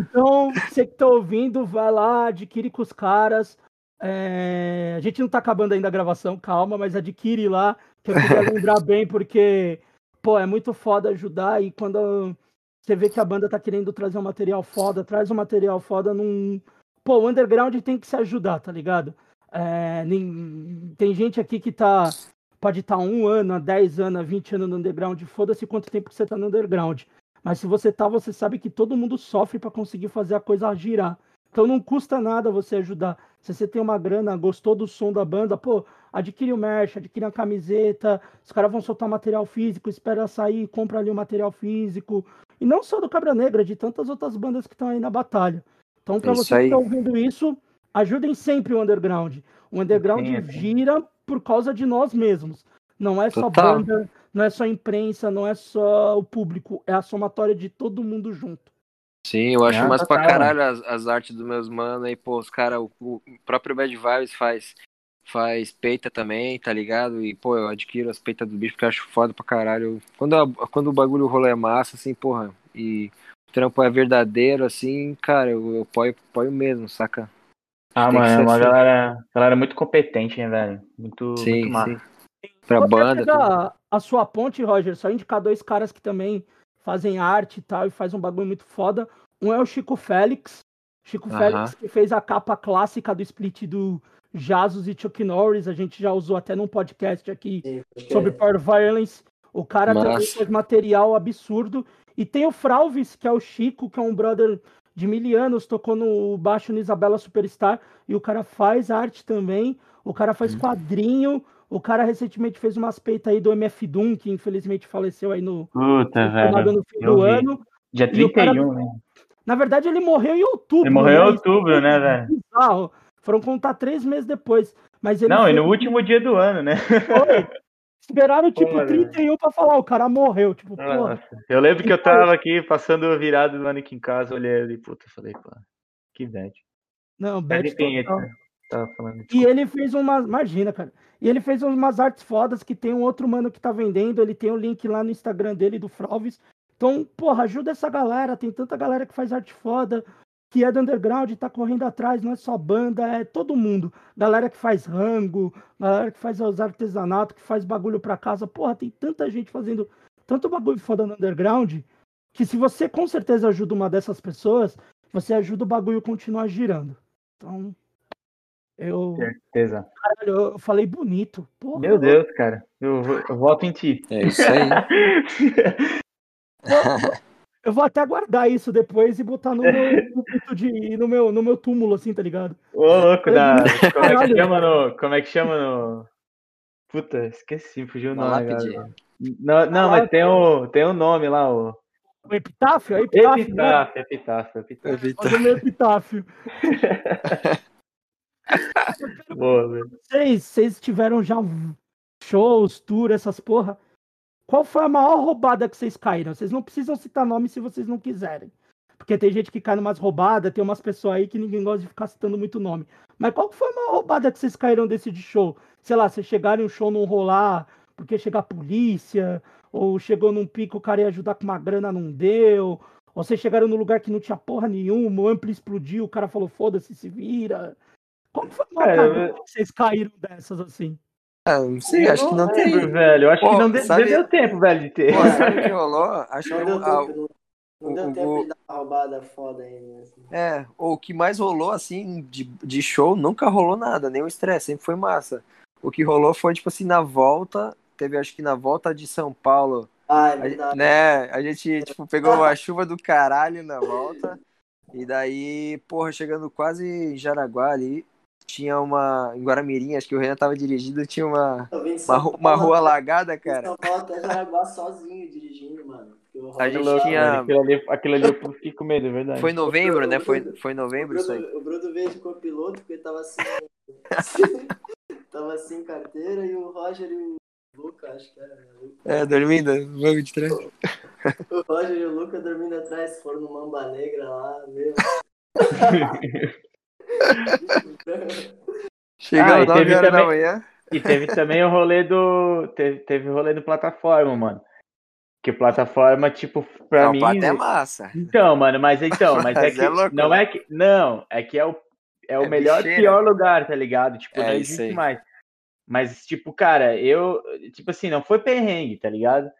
Então, você que tá ouvindo, vai lá, adquire com os caras. É... A gente não tá acabando ainda a gravação, calma, mas adquire lá, que eu queria lembrar bem, porque, pô, é muito foda ajudar e quando você vê que a banda tá querendo trazer um material foda, traz um material foda num. Pô, o underground tem que se ajudar, tá ligado? É... Tem gente aqui que tá. Pode estar tá um ano, dez anos, vinte anos no underground, foda-se quanto tempo que você tá no underground. Mas se você tá, você sabe que todo mundo sofre para conseguir fazer a coisa girar. Então não custa nada você ajudar. Se você tem uma grana, gostou do som da banda, pô, adquire o merch, adquire a camiseta, os caras vão soltar material físico, espera sair, compra ali o material físico. E não só do Cabra Negra, de tantas outras bandas que estão aí na batalha. Então, para você que está ouvindo isso, ajudem sempre o underground. O underground Sim, gira por causa de nós mesmos. Não é só Total. banda, não é só a imprensa, não é só o público, é a somatória de todo mundo junto. Sim, eu acho é, mais pra caralho as, as, artes dos meus manos aí, pô, os caras, o, o, próprio Bad Vibes faz, faz peita também, tá ligado? E, pô, eu adquiro as peitas do bicho porque eu acho foda pra caralho. Quando, a, quando o bagulho rolê é massa, assim, porra, e o trampo é verdadeiro, assim, cara, eu, eu apoio, apoio mesmo, saca? Ah, mano, é uma assim. galera, galera muito competente, né, velho? Muito, sim, muito massa. Sim pra banda. A, a sua ponte, Roger, só indicar dois caras que também fazem arte e tal, e faz um bagulho muito foda. Um é o Chico Félix. Chico uh -huh. Félix, que fez a capa clássica do split do Jazus e Chuck Norris. A gente já usou até num podcast aqui Sim, sobre Power Violence. O cara Mas... também faz material absurdo. E tem o Fralvis, que é o Chico, que é um brother de mil anos, tocou no baixo no Isabela Superstar. E o cara faz arte também. O cara faz hum. quadrinho. O cara recentemente fez umas peitas aí do MF Doom, que infelizmente faleceu aí no, Puta, velho. no fim do vi. ano. Dia 31, cara, né? Na verdade, ele morreu em outubro. Ele morreu né? em outubro, né, velho? Bizarro. Foram contar três meses depois. Mas ele Não, foi... e no último dia do ano, né? Foi. Esperaram, tipo, Pô, 31 pra falar, o cara morreu. Tipo, Nossa. Eu lembro que eu tava aqui passando virado do ano aqui em casa, olhei ali, puta, falei, pô, que bad. Não, bad total. Tava falando. E ele fez uma. Imagina, cara. E ele fez umas artes fodas que tem um outro mano que tá vendendo. Ele tem o um link lá no Instagram dele, do Fralves. Então, porra, ajuda essa galera. Tem tanta galera que faz arte foda, que é do underground, tá correndo atrás. Não é só banda, é todo mundo. Galera que faz rango, galera que faz os artesanatos, que faz bagulho pra casa. Porra, tem tanta gente fazendo tanto bagulho foda no underground. Que se você com certeza ajuda uma dessas pessoas, você ajuda o bagulho continuar girando. Então, eu. Certeza. Caralho, eu falei bonito. Porra, Meu Deus, cara. Eu, eu voto em ti. É isso aí. eu vou até guardar isso depois e botar no meu, no, de, no meu, no meu túmulo, assim, tá ligado? Ô, louco, da, como é que chama no. Como é que chama no. Puta, esqueci, fugiu o nome. Não, não mas tem o, tem o nome lá, o. O epitáfio? É epitáfio, epitáfio, né? epitáfio, epitáfio. epitáfio. O epitáfio. Boa, vocês, vocês tiveram já shows, tour, essas porra. Qual foi a maior roubada que vocês caíram? Vocês não precisam citar nome se vocês não quiserem. Porque tem gente que cai numas roubadas, tem umas pessoas aí que ninguém gosta de ficar citando muito nome. Mas qual foi uma roubada que vocês caíram desse de show? Sei lá, vocês chegaram em um show não rolar porque chegar a polícia, ou chegou num pico, o cara ia ajudar com uma grana, não deu, ou vocês chegaram num lugar que não tinha porra nenhuma, o ampli explodiu, o cara falou, foda-se, se vira. Como foi uma é, eu... vocês caíram dessas assim? Ah, não sei, eu acho não que não tem. velho. Eu acho Pô, que não sabe... deu tempo, velho, de ter. Pô, sabe o que rolou? Acho não que deu a... tempo, não, não deu o, tempo o... de dar uma roubada foda aí. Assim. É, o que mais rolou, assim, de, de show, nunca rolou nada, nem o estresse, sempre foi massa. O que rolou foi, tipo assim, na volta, teve acho que na volta de São Paulo. Ah, é a, né, a gente, tipo, pegou a chuva do caralho na volta. E daí, porra, chegando quase em Jaraguá ali, tinha uma. Em Guaramirim, acho que o Renan tava dirigindo, tinha uma, uma, uma, rua alagada, cara. São Paulo até Jaraguá sozinho dirigindo, mano. A gente tinha. Aquilo ali, aquilo ali eu fiquei com medo, é verdade. Foi novembro, né? Foi, foi novembro o Bruno, isso aí. O Bruno veio de copiloto porque tava assim. tava sem carteira e o Roger e o Luca, acho que era. Né? É, dormindo, banco de trás. O Roger e o Luca dormindo atrás, foram no Mamba Negra lá, meu. Chegamos ah, 9 horas também, da manhã. E teve também o rolê do. Teve, teve o rolê do plataforma, mano. Que plataforma, tipo, pra não, mim. é massa. Então, mano, mas então, mas, é mas é que. É louco, não né? é que. Não, é que é o, é o é melhor bicheira. pior lugar, tá ligado? Tipo, é, não existe mais. Mas, tipo, cara, eu. Tipo assim, não foi perrengue, tá ligado?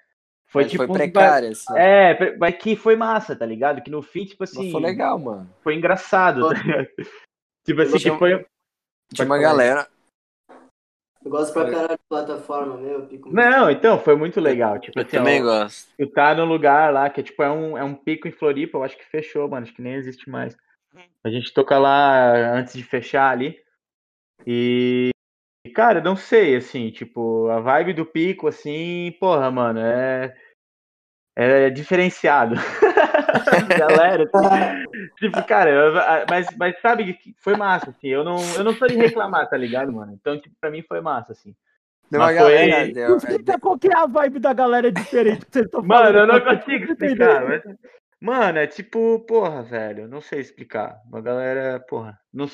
Foi mas tipo. Foi precário, assim. É, mas que foi massa, tá ligado? Que no fim, tipo assim. Mas foi legal, mano. Foi engraçado, tá ligado? Tipo assim, que foi. Tinha uma galera. Eu gosto pra caralho de plataforma, meu. Pico não, então, foi muito legal. Tipo, eu assim, também ó, gosto. Tu tá num lugar lá que tipo, é, um, é um pico em Floripa, eu acho que fechou, mano. Acho que nem existe mais. A gente toca lá antes de fechar ali. E. Cara, não sei, assim, tipo, a vibe do pico, assim, porra, mano, é. É diferenciado. galera. Assim, tipo, cara, eu, mas, mas sabe que foi massa, assim. Eu não, eu não sou de reclamar, tá ligado, mano? Então, tipo, pra mim foi massa, assim. Deu uma galera, foi... deu, Explica qual que é a vibe da galera diferente que vocês estão falando. Mano, eu não consigo explicar. Mas... Mano, é tipo, porra, velho, não sei explicar. Uma galera, porra, não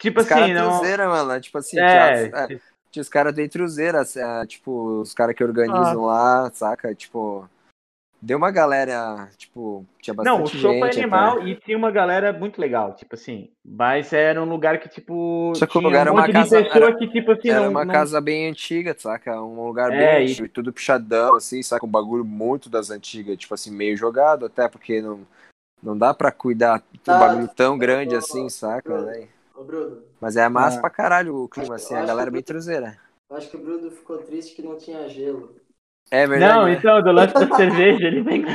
Tipo os assim, não. Truzeira, mano, tipo assim, é, tinha, é, tinha os caras do Intruzeira, é, tipo, os caras que organizam ah. lá, saca? Tipo, Deu uma galera, tipo, tinha bastante Não, o show foi animal até. e tinha uma galera muito legal, tipo assim. Mas era um lugar que, tipo. Só que o lugar era uma casa. Era, que, tipo, assim, era não, uma não... casa bem antiga, saca? Um lugar é, bem antigo, e... tudo puxadão, assim, saca? Um bagulho muito das antigas, tipo assim, meio jogado, até porque não, não dá pra cuidar de um ah, bagulho tão grande assim, saca? Né? Ô, Bruno. Mas é massa ah. pra caralho o clima, assim, a galera bem truzeira. Eu acho que o Bruno ficou triste que não tinha gelo. É verdade. Não, né? então, do lance da cerveja, ele vem.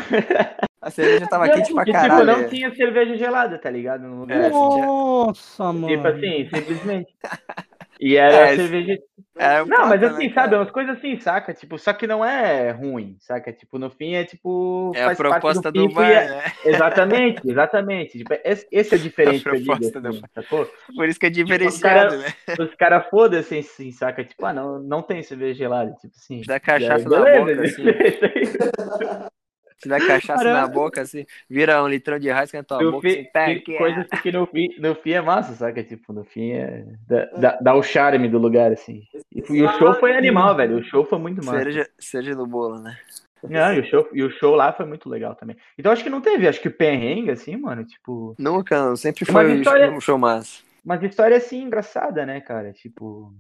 A cerveja tava quente pra tipo, caralho. Tipo, não tinha cerveja gelada, tá ligado? No lugar. É, Nossa, mano. Tipo assim, simplesmente. E era é, cerveja. É não, mas né, assim, né, sabe, umas coisas assim, saca? Tipo, só que não é ruim, saca? Tipo, no fim é tipo. É a proposta do, do bar, é... né? Exatamente, exatamente. Tipo, esse, esse é diferente, a digo, assim? Por isso que é diferenciado, tipo, os cara, né? Os caras foda-se assim, saca? Tipo, ah, não, não tem cerveja gelada, tipo assim. Dá cachaça na boca, assim. Te dá cachaça Caramba. na boca, assim, vira um litrão de raiz na tua no boca, assim, pega, que Coisa assim que no fim, no fim é massa, saca? Tipo, no fim é. Dá, dá, dá o charme do lugar, assim. E, e, o show foi animal, velho. O show foi muito massa. Seja, seja no bolo, né? Não, e o, show, e o show lá foi muito legal também. Então acho que não teve, acho que perrengue, assim, mano, tipo. Nunca, não. Sempre foi história, um show massa. Mas história assim engraçada, né, cara? Tipo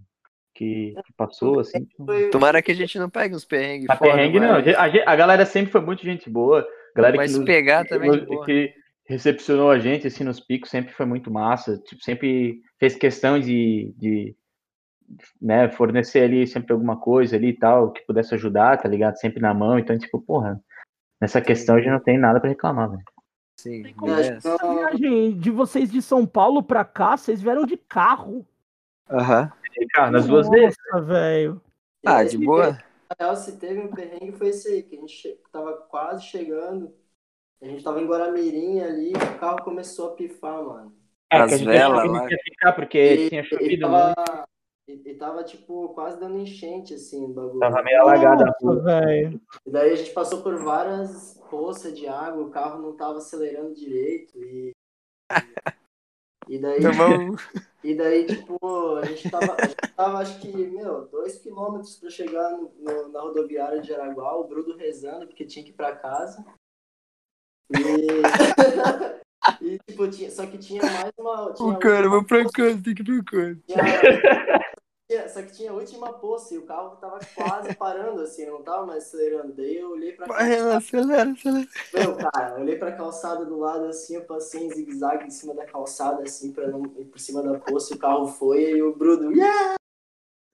que, que passou, assim. Tipo... Tomara que a gente não pegue uns perrengues. A perrengue não, a, a, galera sempre foi muito gente boa. Galera Mas que nos, pegar também nos, que recepcionou a gente assim nos picos sempre foi muito massa. Tipo, sempre fez questão de, de né, fornecer ali sempre alguma coisa ali e tal, que pudesse ajudar, tá ligado? Sempre na mão. Então, tipo, porra, nessa questão a gente não tem nada para reclamar, velho. Sim, a viagem de vocês de São Paulo para cá, vocês vieram de carro. Aham. Uhum cara, nas duas vezes. velho. Ah, de boa. Na real, se teve um perrengue, foi esse aí, que a gente tava quase chegando. A gente tava em Guaramirim ali e o carro começou a pifar, mano. É, As velas lá. ficar porque e, tinha chovido tava, E, e tava, tipo, quase dando enchente, assim, o bagulho. Tava meio alagada velho. E daí a gente passou por várias poças de água, o carro não tava acelerando direito e. E daí. E daí, tipo, a gente tava, a gente tava acho que, meu, dois quilômetros pra chegar no, no, na rodoviária de Jaraguá, o Bruno rezando, porque tinha que ir pra casa. E. e tipo, tinha, só que tinha mais uma. Tinha o cara, vou pra casa, tem que ir pra casa. Tinha, só que tinha a última poça e o carro tava quase parando, assim, não tava mais acelerando. Daí eu olhei pra calçada. acelera, acelera. Meu, cara, eu olhei pra calçada do lado, assim, eu passei em zigue-zague em cima da calçada, assim, pra não ir por cima da poça, e o carro foi, e o Bruno, yeah!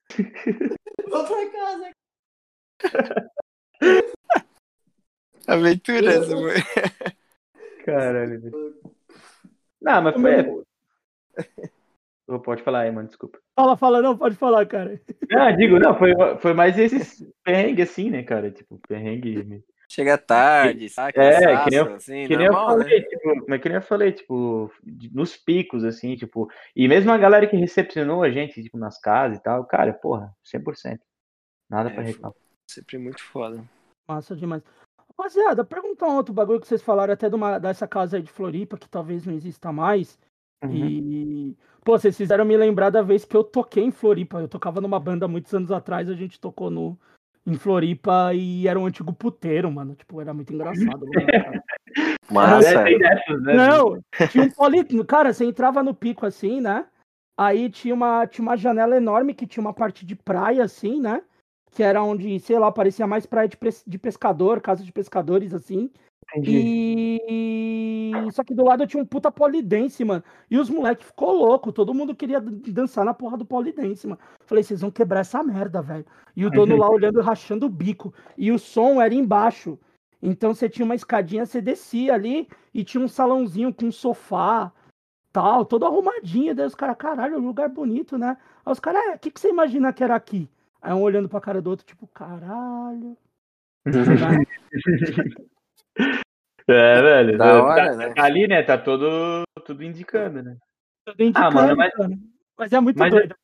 Vou pra casa. Aventura essa, mãe. Caralho. Não, mas foi. Pode falar aí, mano, desculpa. Fala, fala, não, pode falar, cara. Ah, digo, não, foi, foi mais esse perrengue assim, né, cara? Tipo, perrengue. Chega tarde, sabe? É, que nem eu, assim, que nem eu falei, né? tipo, mas que nem eu falei, tipo, nos picos, assim, tipo, e mesmo a galera que recepcionou a gente, tipo, nas casas e tal, cara, porra, 100%. Nada é, pra reclamar. Sempre muito foda. Massa demais. Rapaziada, perguntar um outro bagulho que vocês falaram até de uma, dessa casa aí de Floripa, que talvez não exista mais. Uhum. E, pô, vocês fizeram me lembrar da vez que eu toquei em Floripa. Eu tocava numa banda muitos anos atrás, a gente tocou no, em Floripa e era um antigo puteiro, mano. Tipo, era muito engraçado. Mas, é, né? Não, tinha um poli... Cara, você entrava no pico assim, né? Aí tinha uma, tinha uma janela enorme que tinha uma parte de praia, assim, né? Que era onde, sei lá, parecia mais praia de, de pescador, casa de pescadores, assim. Entendi. E só que do lado eu tinha um puta polidense, mano. E os moleques ficou louco, todo mundo queria dançar na porra do polidense, mano. Falei, vocês vão quebrar essa merda, velho. E o dono lá olhando, rachando o bico. E o som era embaixo. Então você tinha uma escadinha, você descia ali e tinha um salãozinho com um sofá, tal, todo arrumadinho. Daí os caras, caralho, lugar bonito, né? Aí os caras, é, o que, que você imagina que era aqui? Aí um olhando pra cara do outro, tipo, caralho. É, velho. Da tá, hora, né? Ali, né, tá todo, tudo indicando, né? Tudo indicando, ah, mano, mas, mas é muito mas, doido.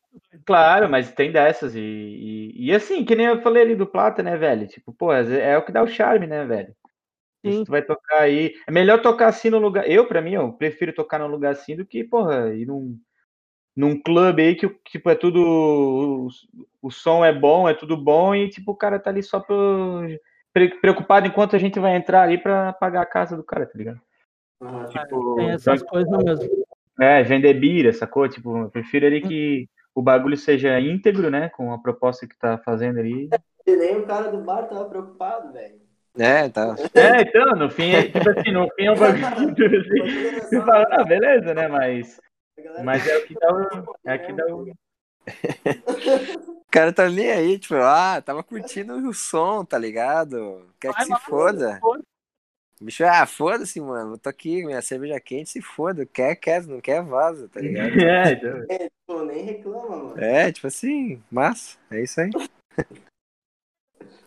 Claro, mas tem dessas. E, e, e, assim, que nem eu falei ali do Plata, né, velho? Tipo, pô, é, é o que dá o charme, né, velho? Sim. tu vai tocar aí. É melhor tocar assim no lugar. Eu, pra mim, eu prefiro tocar num lugar assim do que, porra, ir num, num clube aí que, tipo, é tudo. O, o som é bom, é tudo bom, e, tipo, o cara tá ali só pro preocupado enquanto a gente vai entrar ali para pagar a casa do cara, tá ligado? Ah, tipo, tem essas coisas mesmo. É, vender bira, sacou? Tipo, eu prefiro ali que o bagulho seja íntegro, né? Com a proposta que tá fazendo ali. E nem o cara do bar tava preocupado, velho. É, tá. É, então, no fim, tipo assim, no fim é um bagulho. Assim, fala, ah, beleza, né? Mas. Mas é o que dá o. É o que dá o. O cara tá nem aí, tipo, ah, tava curtindo o som, tá ligado? Quer que Ai, se foda. Bicho, ah, foda-se, mano. tô aqui, minha cerveja quente, se foda. Quer, quer, não quer, vaza, tá ligado? É, então... é nem reclama, mano. É, tipo assim, massa, é isso aí.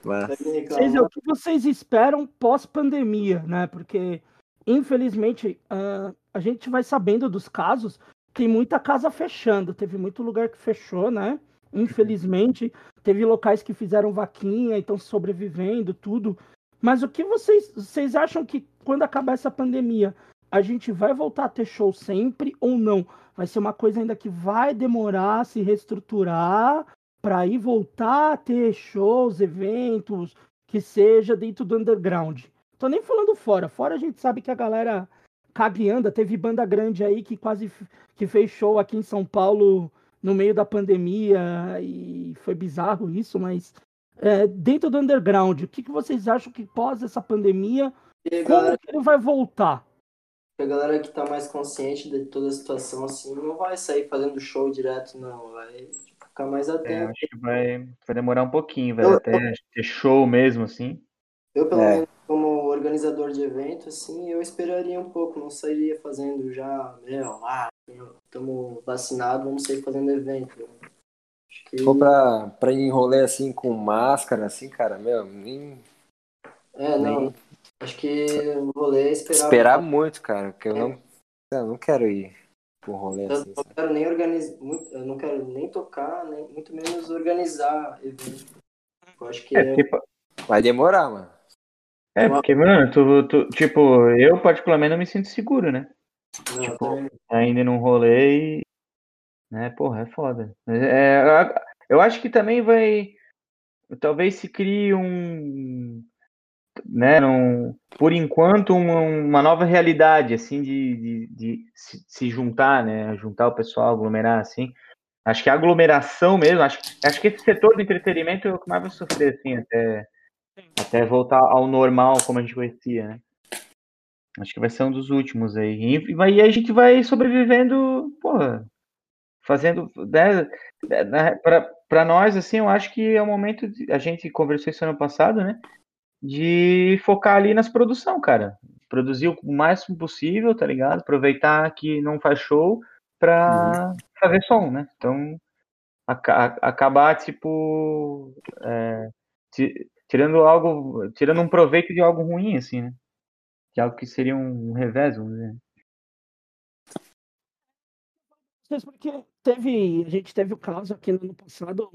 Vocês, o que vocês esperam pós-pandemia, né? Porque, infelizmente, uh, a gente vai sabendo dos casos, tem muita casa fechando, teve muito lugar que fechou, né? Infelizmente, teve locais que fizeram vaquinha e estão sobrevivendo, tudo. Mas o que vocês, vocês acham que quando acabar essa pandemia, a gente vai voltar a ter show sempre ou não? Vai ser uma coisa ainda que vai demorar a se reestruturar para aí voltar a ter shows, eventos, que seja dentro do underground. Tô nem falando fora. Fora a gente sabe que a galera cagueanda, teve banda grande aí que quase que fez show aqui em São Paulo no meio da pandemia e foi bizarro isso, mas é, dentro do underground, o que, que vocês acham que pós essa pandemia, como galera, que ele vai voltar? A galera que tá mais consciente de toda a situação, assim, não vai sair fazendo show direto, não, vai ficar mais é, atento. É, acho que vai, vai demorar um pouquinho, vai eu, até eu, ter show mesmo, assim. Eu, pelo é. menos, como organizador de evento, assim, eu esperaria um pouco, não sairia fazendo já, meu, ah, estamos vacinados, vamos sair fazendo evento. Acho que... Se for pra, pra ir em rolê assim com máscara, assim, cara, meu, nem. É, não. Nem... Acho que o rolê é esperar. Esperar muito, cara, porque eu é. não. Eu não quero ir. com rolê eu assim. Eu não quero nem organizar, eu não quero nem tocar, nem, muito menos organizar evento. Eu acho que é, é... Tipo, vai demorar, mano. É, porque, mano, tu, tu, tipo, eu particularmente não me sinto seguro, né? Não, tipo, ainda num rolê e. Né, porra, é foda. É, eu acho que também vai. Talvez se crie um. Né, um, por enquanto, uma, uma nova realidade, assim, de, de, de se, se, juntar, né? Juntar o pessoal, aglomerar, assim. Acho que a aglomeração mesmo, acho, acho que esse setor do entretenimento é o que mais vai sofrer, assim, até, até voltar ao normal como a gente conhecia, né? Acho que vai ser um dos últimos aí. E, aí a gente vai sobrevivendo, porra, fazendo. Né, né para nós, assim, eu acho que é o momento. De, a gente conversou isso ano passado, né? De focar ali nas produção, cara. Produzir o máximo possível, tá ligado? Aproveitar que não faz show pra uhum. fazer som, né? Então, a, a, acabar, tipo. É, tirando algo. Tirando um proveito de algo ruim, assim, né? De algo que seria um revés, vamos dizer porque teve, a gente teve o caso aqui no ano passado,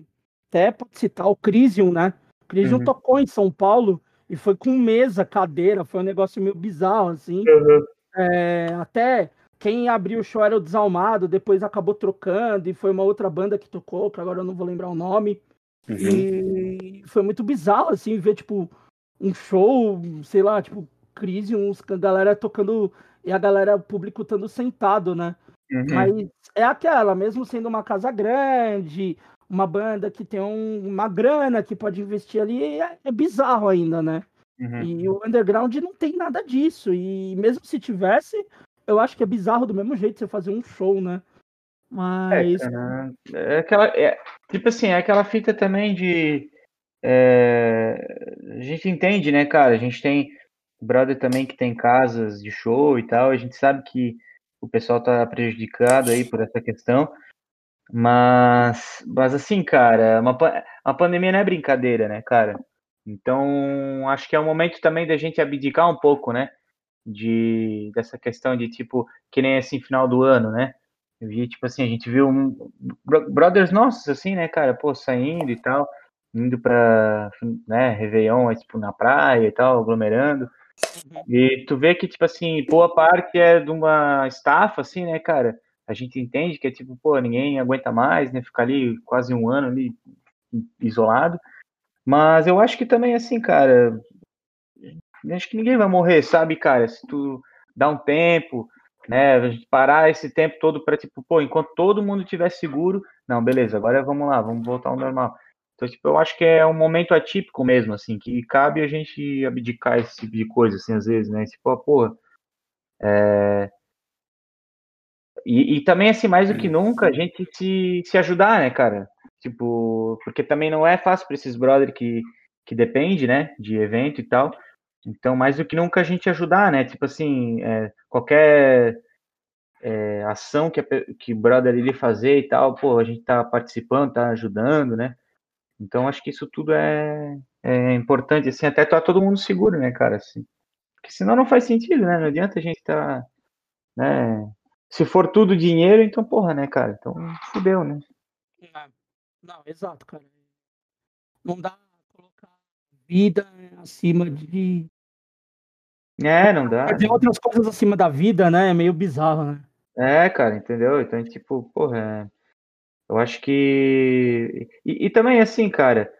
até pode citar o Crisium, né? O Crisium uhum. tocou em São Paulo e foi com mesa, cadeira, foi um negócio meio bizarro, assim. Uhum. É, até quem abriu o show era o Desalmado, depois acabou trocando e foi uma outra banda que tocou, que agora eu não vou lembrar o nome. Uhum. E foi muito bizarro, assim, ver, tipo, um show, sei lá, tipo, Crisium, a galera tocando e a galera, público estando sentado, né? Uhum. Mas é aquela, mesmo sendo uma casa grande, uma banda que tem um, uma grana que pode investir ali, é, é bizarro ainda, né? Uhum. E o underground não tem nada disso. E mesmo se tivesse, eu acho que é bizarro do mesmo jeito você fazer um show, né? Mas. É, é aquela. É, tipo assim, é aquela fita também de. É, a gente entende, né, cara? A gente tem brother também que tem casas de show e tal. A gente sabe que o pessoal tá prejudicado aí por essa questão. Mas, mas assim, cara, uma, a pandemia não é brincadeira, né, cara? Então, acho que é o momento também da gente abdicar um pouco, né? De, dessa questão de, tipo, que nem assim, final do ano, né? Eu vi, tipo assim, a gente viu um, brothers nossos, assim, né, cara, pô, saindo e tal, indo pra, né, Réveillon, tipo, na praia e tal, aglomerando. Uhum. E tu vê que, tipo assim, boa parte é de uma estafa, assim, né, cara? A gente entende que é tipo, pô, ninguém aguenta mais, né? Ficar ali quase um ano ali isolado. Mas eu acho que também, assim, cara, acho que ninguém vai morrer, sabe, cara? Se tu dá um tempo, né? A gente parar esse tempo todo para tipo, pô, enquanto todo mundo estiver seguro, não, beleza, agora vamos lá, vamos voltar ao normal. Então, tipo, eu acho que é um momento atípico mesmo, assim, que cabe a gente abdicar esse tipo de coisa, assim, às vezes, né? Tipo, porra. É... E, e, também, assim, mais do que nunca, a gente se, se ajudar, né, cara? Tipo, porque também não é fácil para esses brother que, que depende, né, de evento e tal. Então, mais do que nunca a gente ajudar, né? Tipo assim, é, qualquer é, ação que, que o brother ele fazer e tal, pô, a gente tá participando, tá ajudando, né? Então acho que isso tudo é, é importante, assim, até tá todo mundo seguro, né, cara? Assim, porque senão não faz sentido, né? Não adianta a gente tá, né? Se for tudo dinheiro, então porra, né, cara? Então fudeu, né? Não, não exato, cara. Não dá pra colocar vida acima de. É, não dá. Tem outras coisas acima da vida, né? É meio bizarro, né? É, cara, entendeu? Então, tipo, porra, é eu acho que. E, e também, assim, cara,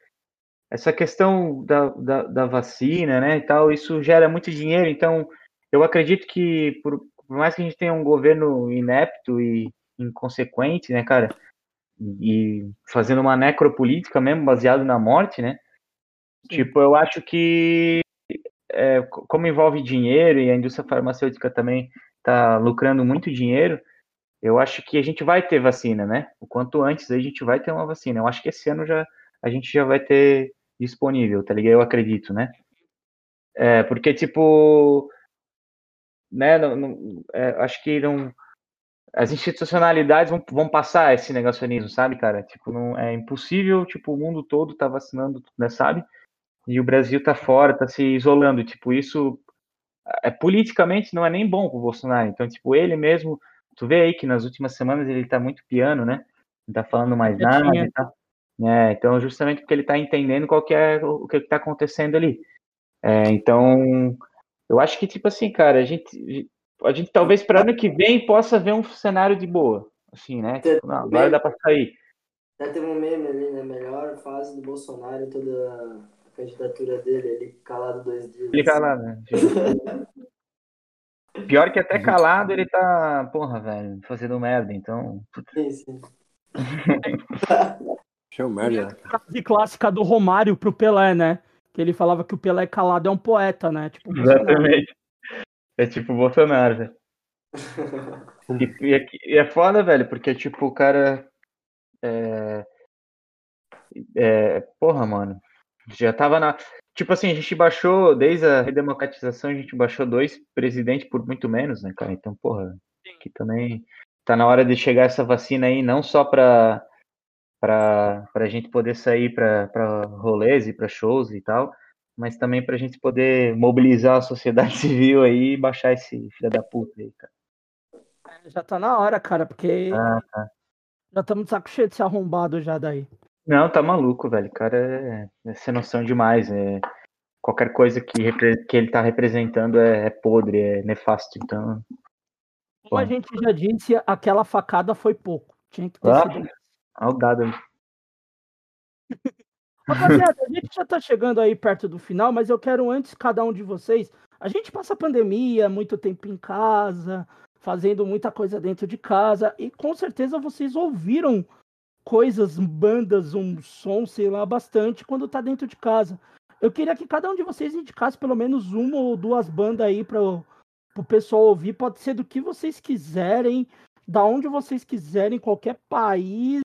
essa questão da, da, da, vacina, né, e tal, isso gera muito dinheiro, então eu acredito que, por, por mais que a gente tenha um governo inepto e inconsequente, né, cara, e fazendo uma necropolítica mesmo, baseado na morte, né, Sim. tipo, eu acho que, é, como envolve dinheiro e a indústria farmacêutica também está lucrando muito dinheiro, eu acho que a gente vai ter vacina, né? O quanto antes a gente vai ter uma vacina. Eu acho que esse ano já a gente já vai ter disponível, tá ligado? Eu acredito, né? É, porque, tipo, né, não, não, é, acho que não, as institucionalidades vão, vão passar esse negacionismo, sabe, cara? Tipo, não, é impossível, tipo, o mundo todo tá vacinando, né, sabe? E o Brasil tá fora, tá se isolando, tipo, isso é politicamente não é nem bom pro Bolsonaro. Então, tipo, ele mesmo tu vê aí que nas últimas semanas ele tá muito piano, né? Não tá falando mais nada e tal. É, então, justamente porque ele tá entendendo qual que é o que tá acontecendo ali. É, então, eu acho que, tipo assim, cara, a gente, a gente talvez para ano que vem possa ver um cenário de boa. Assim, né? Tipo, não, agora dá para sair. Já teve um meme ali, né? Melhor fase do Bolsonaro, toda a candidatura dele, ele calado dois dias. Ele calado, né? Pior que até calado ele tá, porra, velho, fazendo merda, então. Sim, sim. Show merda. A frase clássica do Romário pro Pelé, né? Que ele falava que o Pelé calado é um poeta, né? Tipo, Exatamente. É tipo o Bolsonaro, velho. e, e, e, é foda, velho, porque, tipo, o cara. É, é, porra, mano. Já tava na. Tipo assim, a gente baixou, desde a redemocratização, a gente baixou dois presidentes por muito menos, né, cara? Então, porra, que também tá na hora de chegar essa vacina aí, não só pra, pra, pra gente poder sair pra, pra rolês e pra shows e tal, mas também pra gente poder mobilizar a sociedade civil aí e baixar esse filho da puta aí, cara. É, já tá na hora, cara, porque ah, tá. já estamos de saco cheio de ser arrombado já daí. Não, tá maluco, velho. O cara é, é sem noção demais. É, qualquer coisa que, que ele tá representando é, é podre, é nefasto. Então. Como a gente já disse, aquela facada foi pouco. Tinha que ter ah, sido. Rapaziada, a gente já tá chegando aí perto do final, mas eu quero antes cada um de vocês. A gente passa pandemia, muito tempo em casa, fazendo muita coisa dentro de casa, e com certeza vocês ouviram coisas, bandas, um som, sei lá, bastante quando tá dentro de casa. Eu queria que cada um de vocês indicasse pelo menos uma ou duas bandas aí para o pessoal ouvir. Pode ser do que vocês quiserem, da onde vocês quiserem, qualquer país.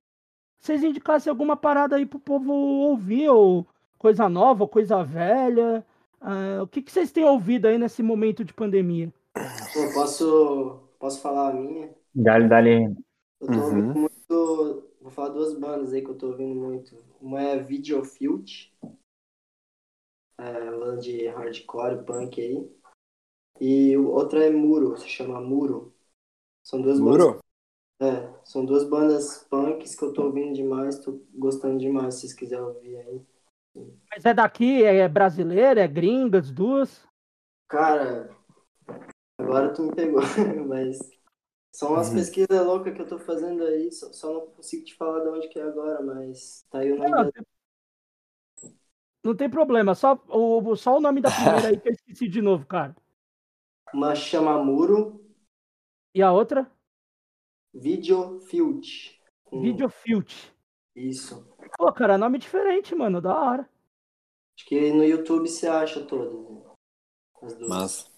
Vocês indicassem alguma parada aí pro povo ouvir, ou coisa nova, ou coisa velha. Uh, o que, que vocês têm ouvido aí nesse momento de pandemia? Eu posso, posso falar a minha? Dale, dale. Eu tô ouvindo uhum. muito Vou falar duas bandas aí que eu tô ouvindo muito. Uma é Videofield, é, banda de hardcore, punk aí. E outra é Muro, se chama Muro. São duas Muro? bandas. É, são duas bandas punks que eu tô ouvindo demais, tô gostando demais, se vocês quiserem ouvir aí. Mas é daqui, é brasileira, é gringa, as duas? Cara, agora tu me pegou, mas são umas uhum. pesquisas loucas que eu tô fazendo aí, só, só, não consigo te falar de onde que é agora, mas tá aí o nome não, da... não tem problema, só o, só o nome da primeira aí que eu esqueci de novo, cara. Uma chama Muro. E a outra? Videofield. Com... Videofield. Isso. Pô, cara, nome diferente, mano, da hora. Acho que no YouTube você acha todas. Né? As duas. Massa.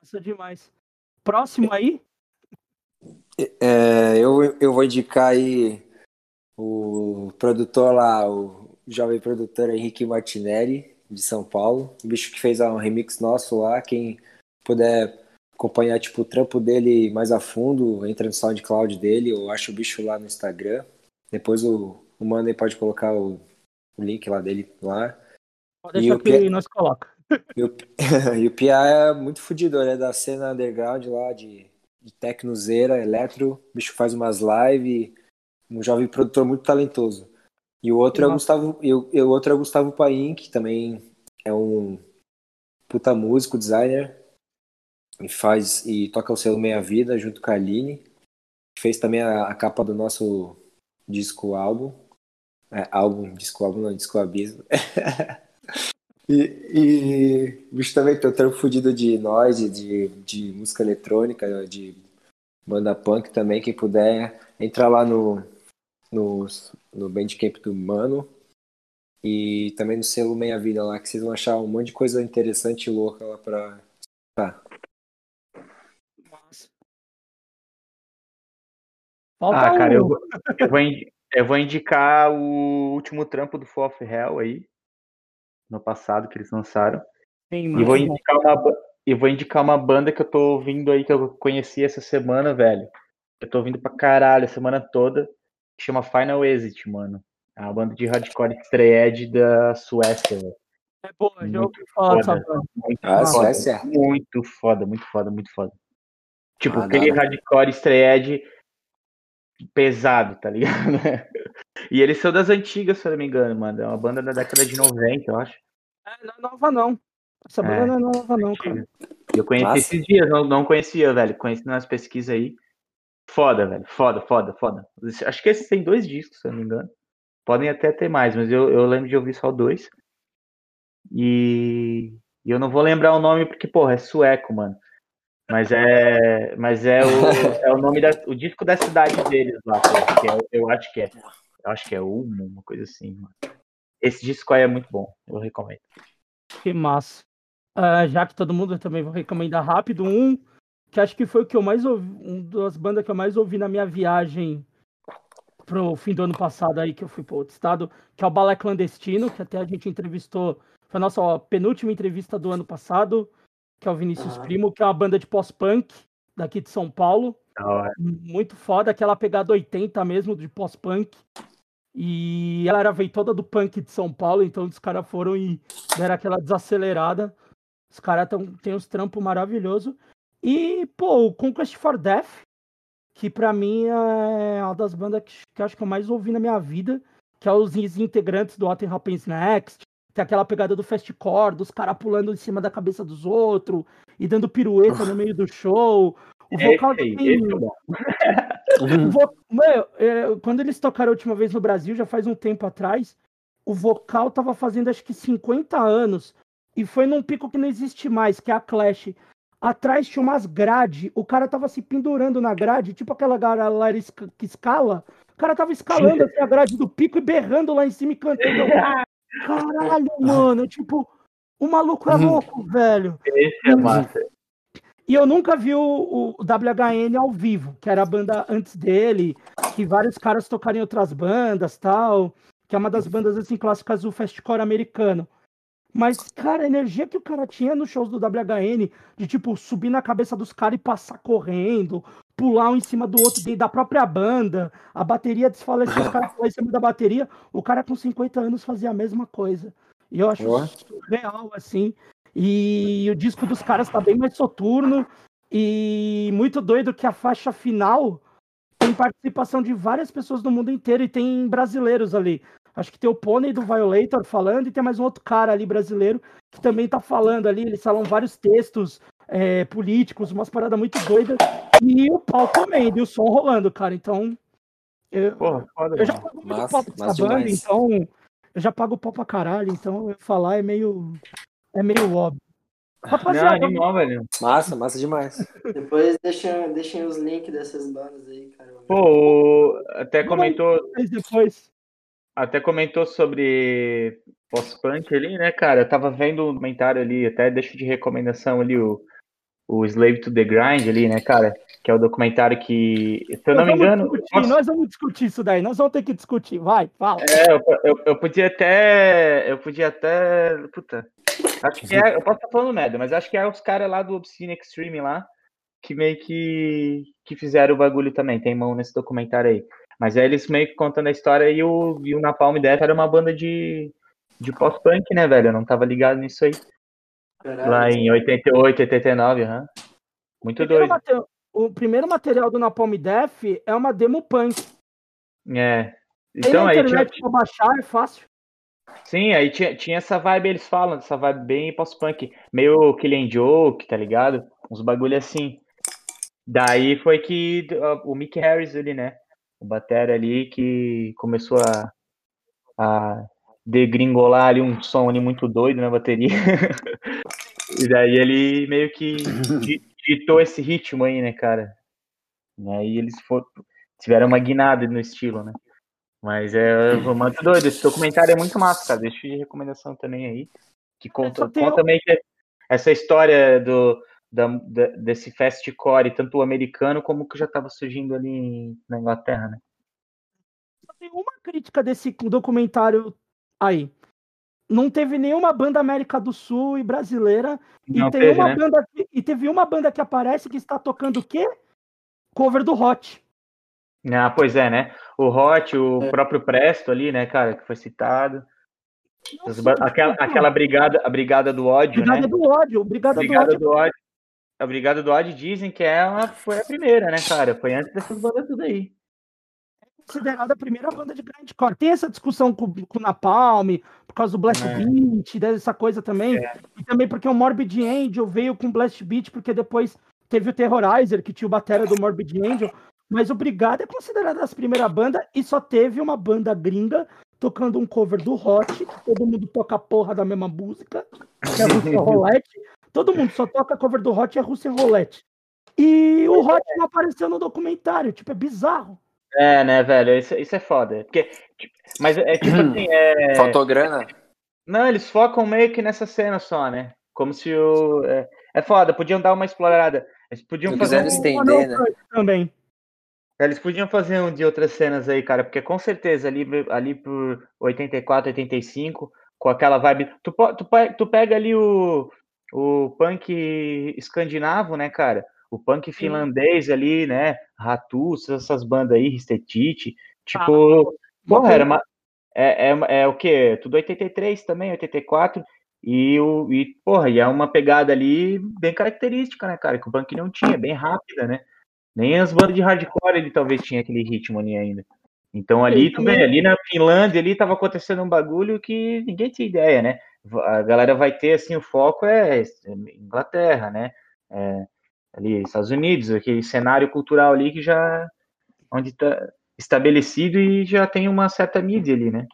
Massa demais. Próximo aí? É, eu, eu vou indicar aí o produtor lá, o jovem produtor Henrique Martinelli, de São Paulo. O bicho que fez um remix nosso lá. Quem puder acompanhar tipo, o trampo dele mais a fundo, entra no SoundCloud dele, ou acha o bicho lá no Instagram. Depois o, o pode colocar o, o link lá dele lá. Pode deixar que Pia... nós coloca. E o, e o Pia é muito fodido, ele é da cena underground lá de de tecnozeira, eletro, o bicho faz umas lives, um jovem produtor muito talentoso. E o outro é o Gustavo, e o, e o outro é o Gustavo Paim, que também é um puta músico, designer, e faz e toca o selo Meia Vida junto com a Aline. Fez também a, a capa do nosso disco álbum. É, álbum, disco álbum, não, disco abismo. E, e o bicho também tem um trampo fudido de noise, de, de música eletrônica, de banda punk também. Quem puder, entrar lá no, no, no Bandcamp do Mano e também no selo Meia Vida lá, que vocês vão achar um monte de coisa interessante e louca lá pra. Tá. ah, cara, eu, eu, vou, eu vou indicar o último trampo do Fall of Hell aí no passado que eles lançaram. Sim, e vou indicar uma e vou indicar uma banda que eu tô ouvindo aí que eu conheci essa semana, velho. Eu tô ouvindo pra caralho a semana toda, que chama Final Exit, mano. É uma banda de hardcore thread da Suécia, velho. É boa, já ouvi falar dessa banda. Muito, ah, foda, Suécia. muito foda, muito foda, muito foda. Tipo, ah, aquele hardcore estreed pesado, tá ligado? e eles são das antigas, se eu não me engano, mano. É uma banda da década de 90, eu acho. É, não é nova, não. Essa banda é, não é nova, não, cara. Eu conheci Nossa. esses dias, não, não conhecia, velho. Conheci nas pesquisas aí. Foda, velho. Foda, foda, foda. Acho que esses têm dois discos, se eu não me engano. Podem até ter mais, mas eu, eu lembro de ouvir só dois. E, e eu não vou lembrar o nome porque, porra, é sueco, mano. Mas é, mas é, o, é o nome da, o disco da cidade deles lá, que é, eu acho que é. Eu acho que é Ulmo, uma coisa assim, mano. Esse disco aí é muito bom, eu recomendo. Que massa. Uh, já que todo mundo também vou recomendar rápido, um que acho que foi o que eu mais ouvi, uma das bandas que eu mais ouvi na minha viagem pro fim do ano passado aí, que eu fui para outro estado, que é o Balé Clandestino, que até a gente entrevistou, foi a nossa ó, penúltima entrevista do ano passado, que é o Vinícius uhum. Primo, que é uma banda de pós-punk daqui de São Paulo. Muito foda, aquela pegada 80 mesmo de pós-punk. E ela era veio toda do punk de São Paulo, então os caras foram e deram aquela desacelerada. Os caras têm uns trampos maravilhosos. E, pô, o Conquest for Death, que para mim é uma das bandas que, que acho que eu mais ouvi na minha vida, que é os integrantes do What Happens Next, tem aquela pegada do fastcore, dos caras pulando em cima da cabeça dos outros e dando pirueta no meio do show. O vocal esse, tem... esse é vo... Meu, é, quando eles tocaram a última vez no Brasil, já faz um tempo atrás, o vocal tava fazendo acho que 50 anos. E foi num pico que não existe mais, que é a Clash. Atrás tinha umas grade, o cara tava se pendurando na grade, tipo aquela galera que escala. O cara tava escalando assim, a grade do pico e berrando lá em cima e cantando. Caralho, mano, tipo, o maluco é uhum. louco, velho. Esse é massa. E eu nunca vi o, o, WHN ao vivo, que era a banda antes dele, que vários caras tocaram em outras bandas tal, que é uma das bandas assim clássicas do fastcore americano. Mas, cara, a energia que o cara tinha nos shows do WHN, de tipo, subir na cabeça dos caras e passar correndo, pular um em cima do outro dentro da própria banda, a bateria desfalecer, os caras pular em cima da bateria, o cara com 50 anos fazia a mesma coisa. E eu acho real, assim. E o disco dos caras tá bem mais soturno e muito doido que a faixa final tem participação de várias pessoas do mundo inteiro e tem brasileiros ali. Acho que tem o Pônei do Violator falando e tem mais um outro cara ali brasileiro que também tá falando ali. Eles falam vários textos é, políticos, umas paradas muito doidas. E o pau comendo e o som rolando, cara. Então. Eu, Porra, foda, eu já pago muito massa, pau pra essa banda, então. Eu já pago pau pra caralho, então eu falar é meio. É meio óbvio. Rapaziada, não, animal, velho. Massa, massa demais. Depois deixem, deixem os links dessas bandas aí, cara. Pô, até comentou. Depois até comentou sobre pós-punk ali, né, cara? Eu tava vendo um comentário ali, até deixo de recomendação ali o, o Slave to the Grind ali, né, cara? Que é o documentário que, se eu não me engano. Discutir, Nós vamos discutir isso daí, nós vamos ter que discutir, vai, fala. É, eu, eu, eu podia até. Eu podia até. Puta. Acho que é. Eu posso estar falando merda, mas acho que é os caras lá do Obscene Extreme lá que meio que, que fizeram o bagulho também. Tem mão nesse documentário aí. Mas é eles meio que contando a história e o, e o Napalm Death era uma banda de, de pós-punk, né, velho? Eu não tava ligado nisso aí. Caralho. Lá em 88, 89, aham. Uhum. Muito doido. o primeiro material do Napalm Death é uma demo punk. É. Então aí tinha... pra baixar é fácil. Sim, aí tinha, tinha essa vibe, eles falam, essa vibe bem pós-punk, meio Killing Joke, tá ligado? Uns bagulho assim. Daí foi que uh, o Mick Harris ali, né? o Batera ali que começou a, a degringolar ali um som ali muito doido na bateria. e daí ele meio que ditou esse ritmo aí, né, cara? E aí eles foram, tiveram uma guinada no estilo, né? Mas é muito doido. Esse documentário é muito massa, cara. Deixa de recomendação também aí. Que conta, conta meio que essa história do, da, da, desse fastcore, tanto o americano como que já estava surgindo ali na Inglaterra, né? Tem uma crítica desse documentário aí. Não teve nenhuma banda América do Sul e brasileira. Não e, teve, uma né? banda, e teve uma banda que aparece que está tocando o quê? Cover do Hot. Ah, pois é, né? O Hot, o é. próprio Presto ali, né, cara, que foi citado. Nossa, aquela, aquela brigada, a brigada do ódio, brigada né? do ódio, brigada, brigada do ódio. Do ódio a Brigada do Ódio dizem que ela foi a primeira, né, cara? Foi antes dessas bandas tudo aí. É considerada a primeira banda de grindcore. Tem essa discussão com, com o Napalm, por causa do Blast é. Beat, dessa coisa também. É. E também porque o Morbid Angel veio com Blast Beat, porque depois teve o Terrorizer, que tinha o batera do Morbid Angel. Mas o Brigada é considerada a primeira banda e só teve uma banda gringa tocando um cover do Hot, todo mundo toca a porra da mesma música, que é a Russian Roulette. Todo mundo só toca cover do Hot e a Russian Roulette. E o Hot não apareceu no documentário, tipo, é bizarro. É, né, velho? Isso, isso é foda. Porque, tipo, mas é tipo assim. É... Faltou grana? Não, eles focam meio que nessa cena só, né? Como se o. É, é foda, podiam dar uma explorada. Eles podiam fazer. Um... estender, né? Também. Eles podiam fazer um de outras cenas aí, cara, porque com certeza ali, ali por 84, 85, com aquela vibe. Tu, tu, tu pega ali o, o punk escandinavo, né, cara? O punk finlandês ali, né? Ratus, essas bandas aí, Ristetite. Tipo, ah, porra, era uma. É, é, é o quê? Tudo 83 também, 84. E, o, e, porra, e é uma pegada ali bem característica, né, cara? Que o punk não tinha, bem rápida, né? Nem as bandas de hardcore ele talvez tinha aquele ritmo ali ainda. Então ali, tu vê, ali na Finlândia ali tava acontecendo um bagulho que ninguém tinha ideia, né? A galera vai ter assim o foco é Inglaterra, né? É, ali Estados Unidos, aquele cenário cultural ali que já onde está estabelecido e já tem uma certa mídia ali, né?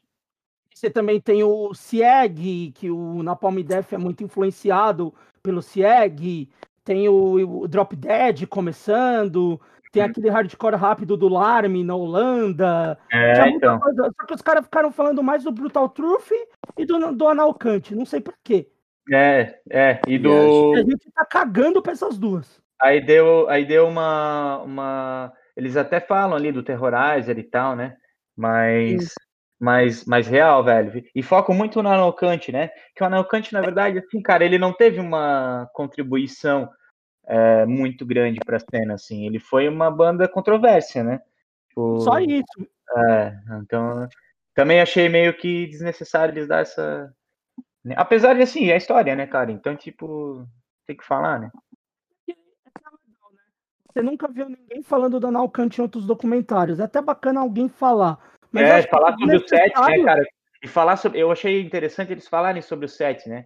Você também tem o SIEG, que o Napalm Death é muito influenciado pelo SIEG tem o, o Drop Dead começando, tem aquele hardcore rápido do Larme na Holanda. É, então. Coisa, só que os caras ficaram falando mais do Brutal Truth e do, do Analcante, não sei porquê. É, é, e do. A gente tá cagando pra essas duas. Aí deu, aí deu uma, uma. Eles até falam ali do Terrorizer e tal, né? Mas. Mas, mas real, velho. E focam muito no Analcante, né? Que o Analcante, na verdade, assim, cara, ele não teve uma contribuição é, muito grande para a cena, assim. Ele foi uma banda controvérsia, né? Tipo, Só isso. É, então também achei meio que desnecessário eles dar essa. Né? Apesar de assim, é a história, né, cara? Então, tipo, tem que falar, né? Você nunca viu ninguém falando da Nalcante em outros documentários. É até bacana alguém falar. Mas é, falar sobre o set, né, cara? E falar sobre. Eu achei interessante eles falarem sobre o set, né?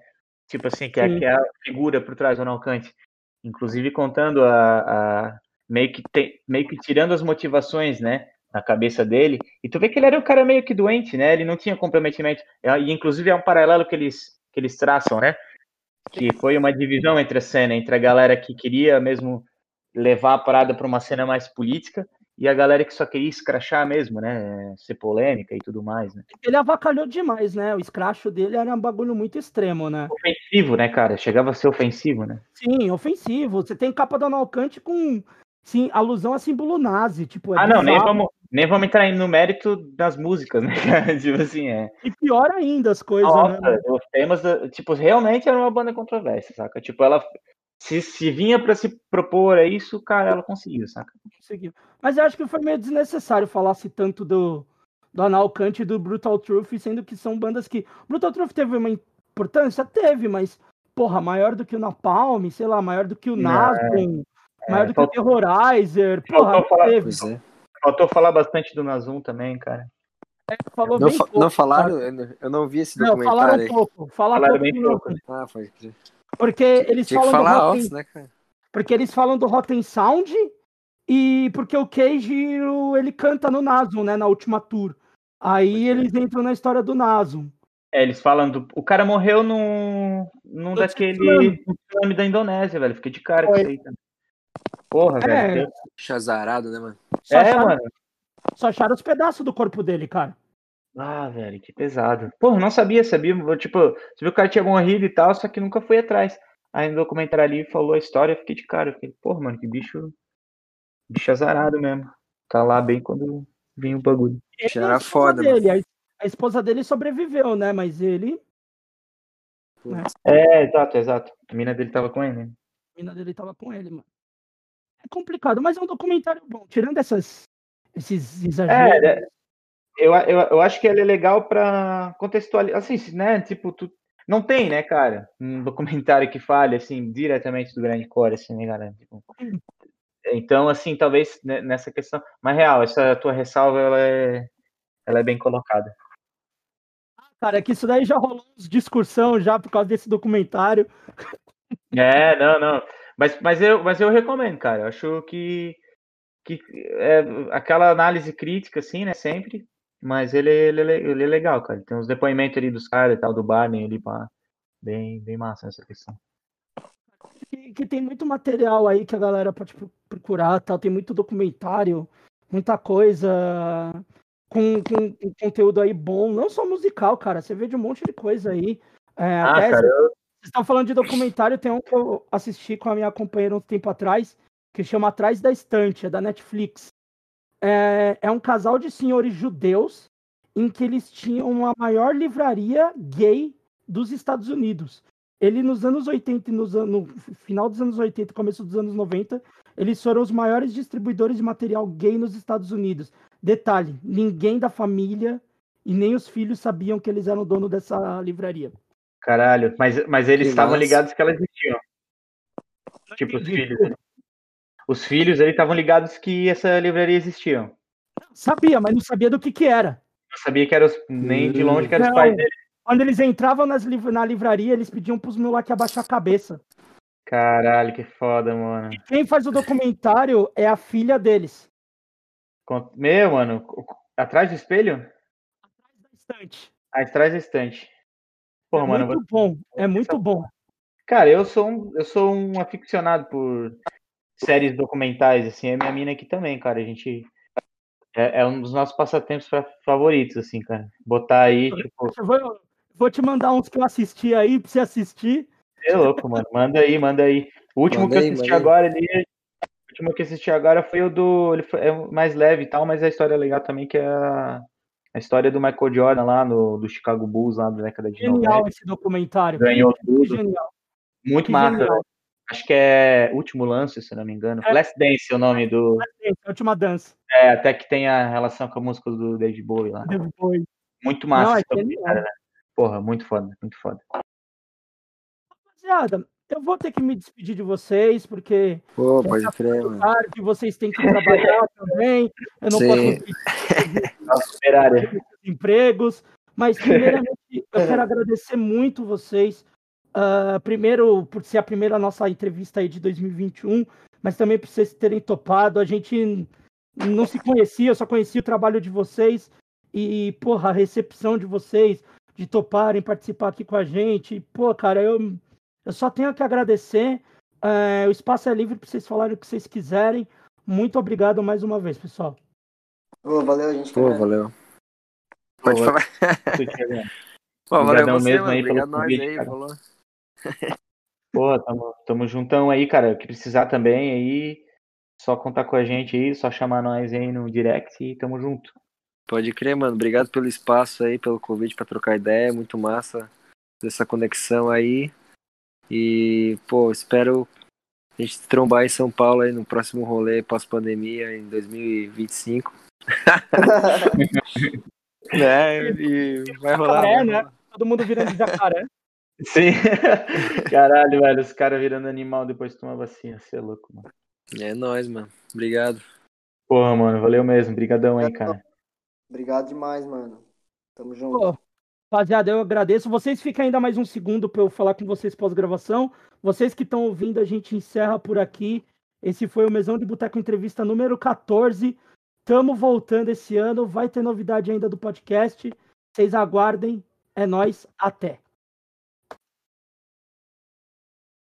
Tipo assim, que é, que é a figura por trás do Nalcante inclusive contando a, a meio que tem, meio que tirando as motivações, né, na cabeça dele. E tu vê que ele era um cara meio que doente, né? Ele não tinha comprometimento. E inclusive é um paralelo que eles que eles traçam, né? Que foi uma divisão entre a cena, entre a galera que queria mesmo levar a parada para uma cena mais política e a galera que só queria escrachar mesmo, né? Ser polêmica e tudo mais, né? Ele avacalhou demais, né? O escracho dele era um bagulho muito extremo, né? Ofensivo, né, cara? Chegava a ser ofensivo, né? Sim, ofensivo. Você tem capa do Analcante com sim, alusão a símbolo nazi, tipo. É ah, não, nem vamos, nem vamos entrar no mérito das músicas, né? tipo assim, é. E pior ainda as coisas, Nossa, né? Os temas, tipo, realmente era uma banda controversa, saca? Tipo, ela se, se vinha para se propor a isso, cara, ela conseguiu, saca? Conseguiu. Mas eu acho que foi meio desnecessário falar-se tanto do, do Analcante e do Brutal Truth, sendo que são bandas que. Brutal Truth teve uma importância? Teve, mas, porra, maior do que o Napalm, sei lá, maior do que o Nazgûl, é, maior do que o Terrorizer, porra, faltou falar, teve. É. Faltou falar bastante do Nazum também, cara. É, falou não, bem fa pouco, não falaram? Cara. Eu não vi esse documentário. Não, falaram um pouco. Falaram, falaram bem pouco. Ah, foi. Porque eles Tinha falam. Que falar alto, né, cara? Porque eles falam do Rotten Sound e porque o Cage ele canta no Nasum, né? Na última tour. Aí eles entram na história do Nasum. É, eles falam do. O cara morreu num, num daquele tsunami da Indonésia, velho. Fiquei de cara com isso aí também. Porra, é. velho. Chazarado, né, mano? Só é, acharam, mano. Só acharam os pedaços do corpo dele, cara. Ah, velho, que pesado. Porra, não sabia, sabia. Tipo, você viu que o cara tinha morrido e tal, só que nunca foi atrás. Aí no documentário ali falou a história, eu fiquei de cara. Eu fiquei, porra, mano, que bicho. Bicho azarado mesmo. Tá lá bem quando vem o bagulho. Ele era foda, dele, mano. A esposa dele sobreviveu, né? Mas ele. Né? É, exato, exato. A mina dele tava com ele. A mina dele tava com ele, mano. É complicado, mas é um documentário bom. Tirando essas, esses exageros. É, eu, eu, eu acho que ele é legal para contextualizar, assim, né? Tipo, tu, Não tem, né, cara? Um documentário que fale, assim, diretamente do grande core, assim, né, cara? Tipo, então, assim, talvez nessa questão. Mas, real, essa tua ressalva, ela é, ela é bem colocada. Cara, é que isso daí já rolou uns discussão já por causa desse documentário. É, não, não. Mas, mas, eu, mas eu recomendo, cara. Eu acho que, que é aquela análise crítica, assim, né, sempre. Mas ele, ele, ele é legal, cara. Tem uns depoimentos ali dos caras e tal, do Barney ali, pá. Bem, bem massa essa questão. Que, que, tem muito material aí que a galera pode procurar, tal. Tem muito documentário, muita coisa com, com, com conteúdo aí bom, não só musical, cara. Você vê de um monte de coisa aí. É, ah, até cara, eu... Vocês estão falando de documentário, tem um que eu assisti com a minha companheira um tempo atrás, que chama Atrás da Estante, é da Netflix. É, é um casal de senhores judeus em que eles tinham a maior livraria gay dos Estados Unidos. Ele, nos anos 80 e nos, no final dos anos 80 começo dos anos 90, eles foram os maiores distribuidores de material gay nos Estados Unidos. Detalhe: ninguém da família e nem os filhos sabiam que eles eram dono dessa livraria. Caralho, mas, mas eles estavam ligados que elas existiam. Tipo, os filhos. Né? Os filhos, eles estavam ligados que essa livraria existia. Sabia, mas não sabia do que que era. Não sabia que era os, nem de longe que eram os pais dele. Quando eles entravam nas, na livraria, eles pediam pros moleques abaixar a cabeça. Caralho, que foda, mano. E quem faz o documentário é a filha deles. Meu, mano, atrás do espelho? Atrás da estante. Atrás da estante. Porra, é mano, muito bom, é muito bom. Cara, eu sou um, eu sou um aficionado por séries documentais, assim, é minha mina aqui também, cara. A gente é, é um dos nossos passatempos favoritos, assim, cara. Botar aí, tipo. Eu vou, vou te mandar uns que eu assisti aí pra você assistir. É louco, mano. Manda aí, manda aí. O último que eu assisti agora ali. O último que eu assisti agora foi o do. Ele foi, é mais leve e tal, mas a história é legal também, que é a a história do Michael Jordan lá no, do Chicago Bulls lá da década de genial 90. Genial esse documentário. Ganhou tudo. Genial. Muito que massa. Genial. Acho que é Último Lance, se não me engano. É. Last Dance é o nome do. Last Dance, Última Dança. É, até que tem a relação com a música do David Bowie lá. David Bowie. Muito massa. Não, é né? Porra, muito foda, muito foda. Rapaziada, eu vou ter que me despedir de vocês, porque. Pô, pode crer, mano. que vocês têm que trabalhar também. Eu não Sim. posso empregos. Mas, primeiramente, eu quero agradecer muito vocês. Uh, primeiro, por ser a primeira nossa entrevista aí de 2021, mas também por vocês terem topado. A gente não se conhecia, eu só conhecia o trabalho de vocês. E, porra, a recepção de vocês, de toparem participar aqui com a gente. Pô, cara, eu eu só tenho que agradecer. É, o espaço é livre para vocês falarem o que vocês quiserem. Muito obrigado mais uma vez, pessoal. Oh, valeu, gente. Pô, valeu. Pode falar. Pô, valeu você, mesmo mano. aí Obrigado nós convite, aí, falou. Pô, tamo, tamo juntão aí, cara. O que precisar também aí, só contar com a gente aí, só chamar nós aí no direct e tamo junto. Pode crer, mano. Obrigado pelo espaço aí, pelo convite para trocar ideia. Muito massa essa conexão aí. E, pô, espero a gente trombar em São Paulo aí no próximo rolê pós-pandemia em 2025. né? E vai rolar. Jacaré, né? Todo mundo virando jacaré. Sim. Caralho, velho, os caras virando animal depois de tomar vacina. Você é louco, mano. É nóis, mano. Obrigado. Porra, mano, valeu mesmo. Obrigadão aí, cara. Obrigado demais, mano. Tamo junto. Pô, Rapaziada, eu agradeço. Vocês ficam ainda mais um segundo para eu falar com vocês pós-gravação. Vocês que estão ouvindo, a gente encerra por aqui. Esse foi o Mesão de Boteco Entrevista número 14. Estamos voltando esse ano. Vai ter novidade ainda do podcast. Vocês aguardem. É nós. Até.